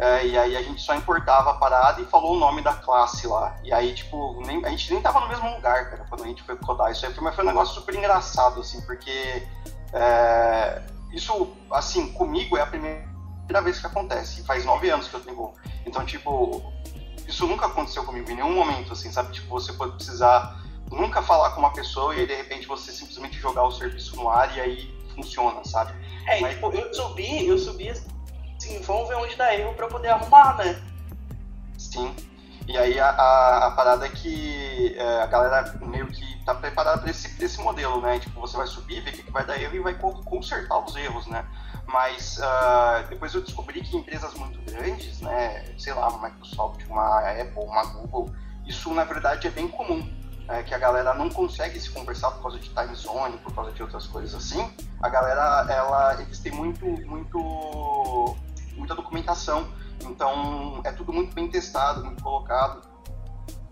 é, e aí a gente só importava a parada e falou o nome da classe lá. E aí, tipo, nem, a gente nem tava no mesmo lugar, cara, quando a gente foi codar isso aí. Foi, mas foi um negócio super engraçado, assim, porque é, isso, assim, comigo é a primeira vez que acontece. Faz nove anos que eu tenho Então, tipo, isso nunca aconteceu comigo em nenhum momento, assim, sabe? Tipo, você pode precisar nunca falar com uma pessoa e aí, de repente, você simplesmente jogar o serviço no ar e aí funciona, sabe? É, Mas... tipo, eu subi, eu subi assim, vamos ver onde dá erro pra eu poder arrumar, né? Sim. E aí a, a, a parada é que é, a galera meio que tá preparada para esse, esse modelo, né? Tipo, você vai subir, ver o que, que vai dar erro e vai consertar os erros, né? Mas uh, depois eu descobri que empresas muito grandes, né? Sei lá, uma Microsoft, uma Apple, uma Google, isso na verdade é bem comum. É, que a galera não consegue se conversar por causa de time zone, por causa de outras coisas assim. A galera, ela, eles têm muito, muito, muita documentação então é tudo muito bem testado, muito colocado.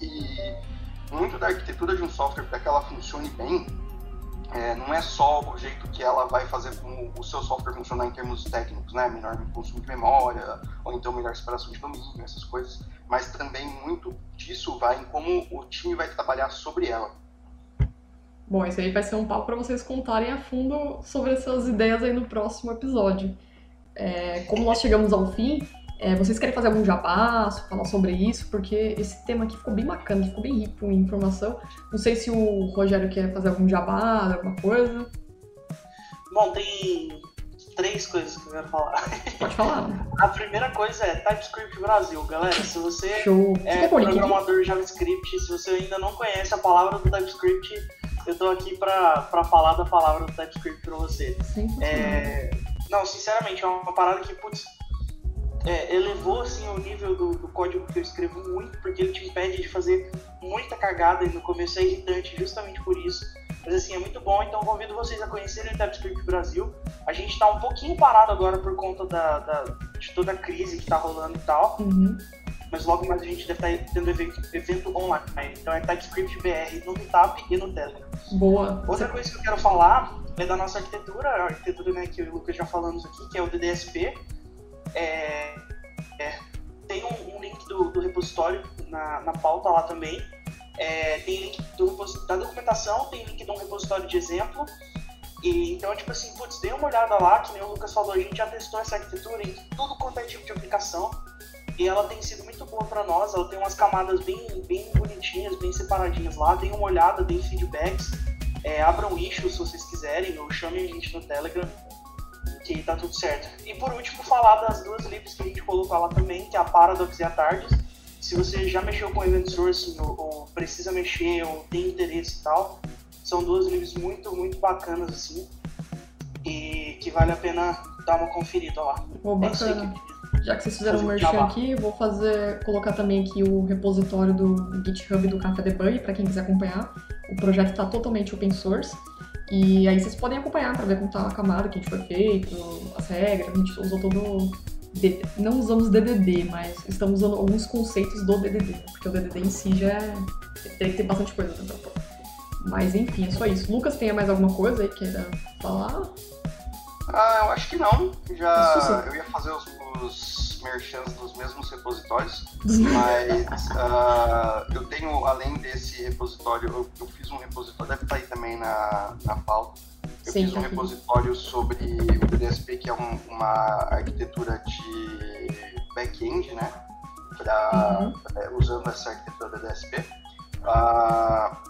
E muito da arquitetura de um software para que ela funcione bem é, não é só o jeito que ela vai fazer com o seu software funcionar em termos técnicos, né? Menor consumo de memória, ou então melhor separação de domínio, essas coisas. Mas também muito disso vai em como o time vai trabalhar sobre ela. Bom, esse aí vai ser um papo para vocês contarem a fundo sobre essas ideias aí no próximo episódio. É, como nós chegamos ao fim, é, vocês querem fazer algum jabá, falar sobre isso? Porque esse tema aqui ficou bem bacana, ficou bem rico em informação. Não sei se o Rogério quer fazer algum jabá, alguma coisa. Bom, tem três coisas que eu quero falar. Pode falar. A primeira coisa é TypeScript Brasil, galera. Se você Show. é programador JavaScript, se você ainda não conhece a palavra do TypeScript, eu tô aqui pra, pra falar da palavra do TypeScript pra você. Sim, é... Não, sinceramente, é uma parada que, putz, é, elevou assim o nível do, do, código que eu escrevo muito, porque ele te impede de fazer muita cagada e no começo é irritante justamente por isso. Mas assim, é muito bom, então convido vocês a conhecerem o TypeScript Brasil. A gente está um pouquinho parado agora por conta da, da, de toda a crise que está rolando e tal. Uhum. Mas logo mais a gente deve estar tá tendo evento, evento online. Então é TypeScript BR no Meetup e no Telegram. Boa. Outra coisa que eu quero falar é da nossa arquitetura, a arquitetura né, que eu e o Lucas já falamos aqui, que é o DDSP é, é, tem um, um link do, do, repositório na, na pauta lá também. É, tem link do, da documentação, tem link de um repositório de exemplo. E, então, tipo assim, putz, dê uma olhada lá, que nem o Lucas falou, a gente já testou essa arquitetura em tudo quanto é tipo de aplicação. E ela tem sido muito boa para nós, ela tem umas camadas bem, bem bonitinhas, bem separadinhas lá. Deem uma olhada, deem feedbacks, é, abram issues se vocês quiserem, ou chamem a gente no Telegram que tá tudo certo. E por último, falar das duas libs que a gente colocou lá também, que é a Paradox e a Tardes. Se você já mexeu com Event Sourcing ou, ou, precisa mexer ou tem interesse e tal, são duas libs muito, muito bacanas assim. E que vale a pena dar uma conferida lá. Oh, bacana. É já que vocês fizeram o merchan aqui, eu vou fazer, colocar também aqui o repositório do GitHub do Café Debug para quem quiser acompanhar. O projeto está totalmente open source. E aí vocês podem acompanhar para ver como tá a camada que a gente foi feito, as regras, a gente usou todo. Não usamos DDD, mas estamos usando alguns conceitos do DDD, porque o DDD em si já é... tem que ter bastante coisa dentro da Mas enfim, é só isso. Lucas, tem mais alguma coisa aí que queira falar? Ah, eu acho que não. Já eu ia fazer os, os merchants dos mesmos repositórios, mas uh, eu tenho, além desse repositório, eu, eu, fiz um repositório, deve estar aí também na, na pauta. Eu Sim, fiz um tá repositório sobre o BDSP, que é um, uma arquitetura de back-end, né? Pra, uhum. é, usando essa arquitetura BDSP. Uh, ah,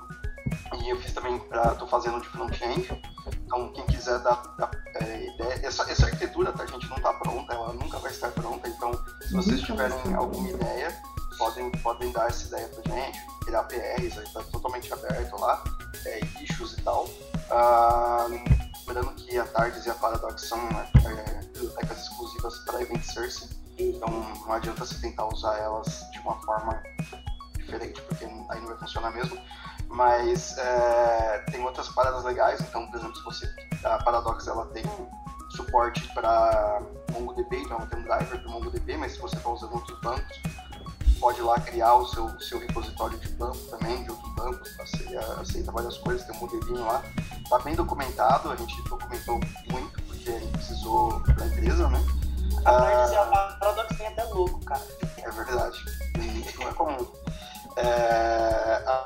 e eu fiz também, pra, tô fazendo de front-end. Então, quem quiser dar, dar é, ideia, essa, essa arquitetura, tá, gente, não está pronta, ela nunca vai estar pronta. Então, se vocês tiverem alguma ideia, podem, podem dar essa ideia pra gente, criar PRs, está totalmente aberto lá, é, issues e tal. Uh, lembrando que a Tardes e a Paradox são é, bibliotecas exclusivas para Event Source, então não adianta você tentar usar elas de uma forma diferente, porque aí não vai funcionar mesmo mas é, tem outras paradas legais. Então, por exemplo, se você a Paradox ela tem suporte para MongoDB, então ela tem um driver para MongoDB, mas se você está usando outros bancos, pode ir lá criar o seu, seu repositório de banco também, de outros bancos, aceita, aceita várias coisas, tem um modelinho lá. Está bem documentado, a gente documentou muito, porque a gente precisou da empresa, né? A ah, Paradox tem até louco, cara. É verdade. Não é comum. É, a,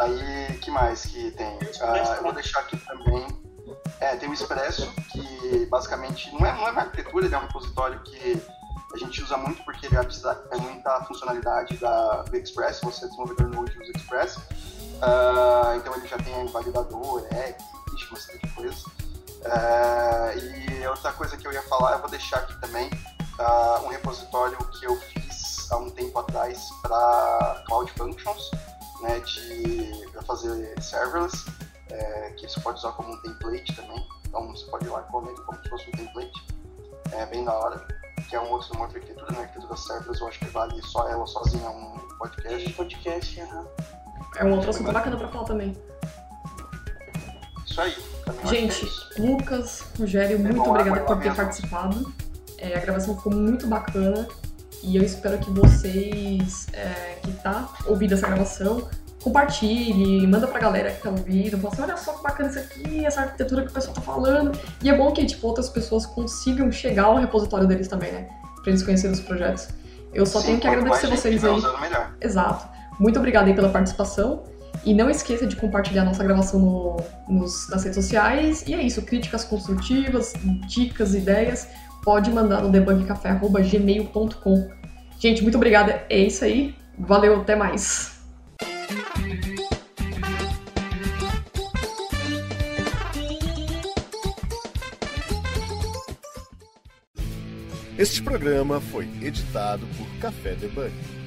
Aí, que mais que tem? Ah, eu vou deixar aqui também. É, tem o Expresso, que basicamente não é, não é uma arquitetura, ele é um repositório que a gente usa muito porque ele é muita funcionalidade da, do Express, você é desenvolvedor Node usa Express. Uh, então ele já tem validador, é, existe uma série de coisas. Uh, e outra coisa que eu ia falar, eu vou deixar aqui também uh, um repositório que eu fiz há um tempo atrás para Cloud Functions né, de para fazer serverless, é, que você pode usar como um template também. Então você pode ir lá com ele como se fosse um template. É bem da hora. Que é um outro, uma outra arquitetura, né? Arquitetura serverless, eu acho que vale só ela sozinha um podcast. Um podcast, aham. É um outro assunto bacana pra falar também. Isso aí. Gente, é Lucas, Rogério, muito obrigada por ter participado. É, a gravação ficou muito bacana. E eu espero que vocês é, que tá ouvindo essa gravação compartilhe, manda pra galera que tá ouvindo, fala assim, olha só que bacana isso aqui, essa arquitetura que o pessoal tá falando. E é bom que, tipo, outras pessoas consigam chegar ao repositório deles também, né? Pra eles conhecerem os projetos. Eu só Sim, tenho que agradecer vocês aí. Exato. Muito obrigada aí pela participação. E não esqueça de compartilhar nossa gravação no, nos, nas redes sociais. E é isso, críticas construtivas, dicas, ideias pode mandar no debugcafé.gmail.com. Gente, muito obrigada. É isso aí. Valeu, até mais. Este programa foi editado por Café Debug.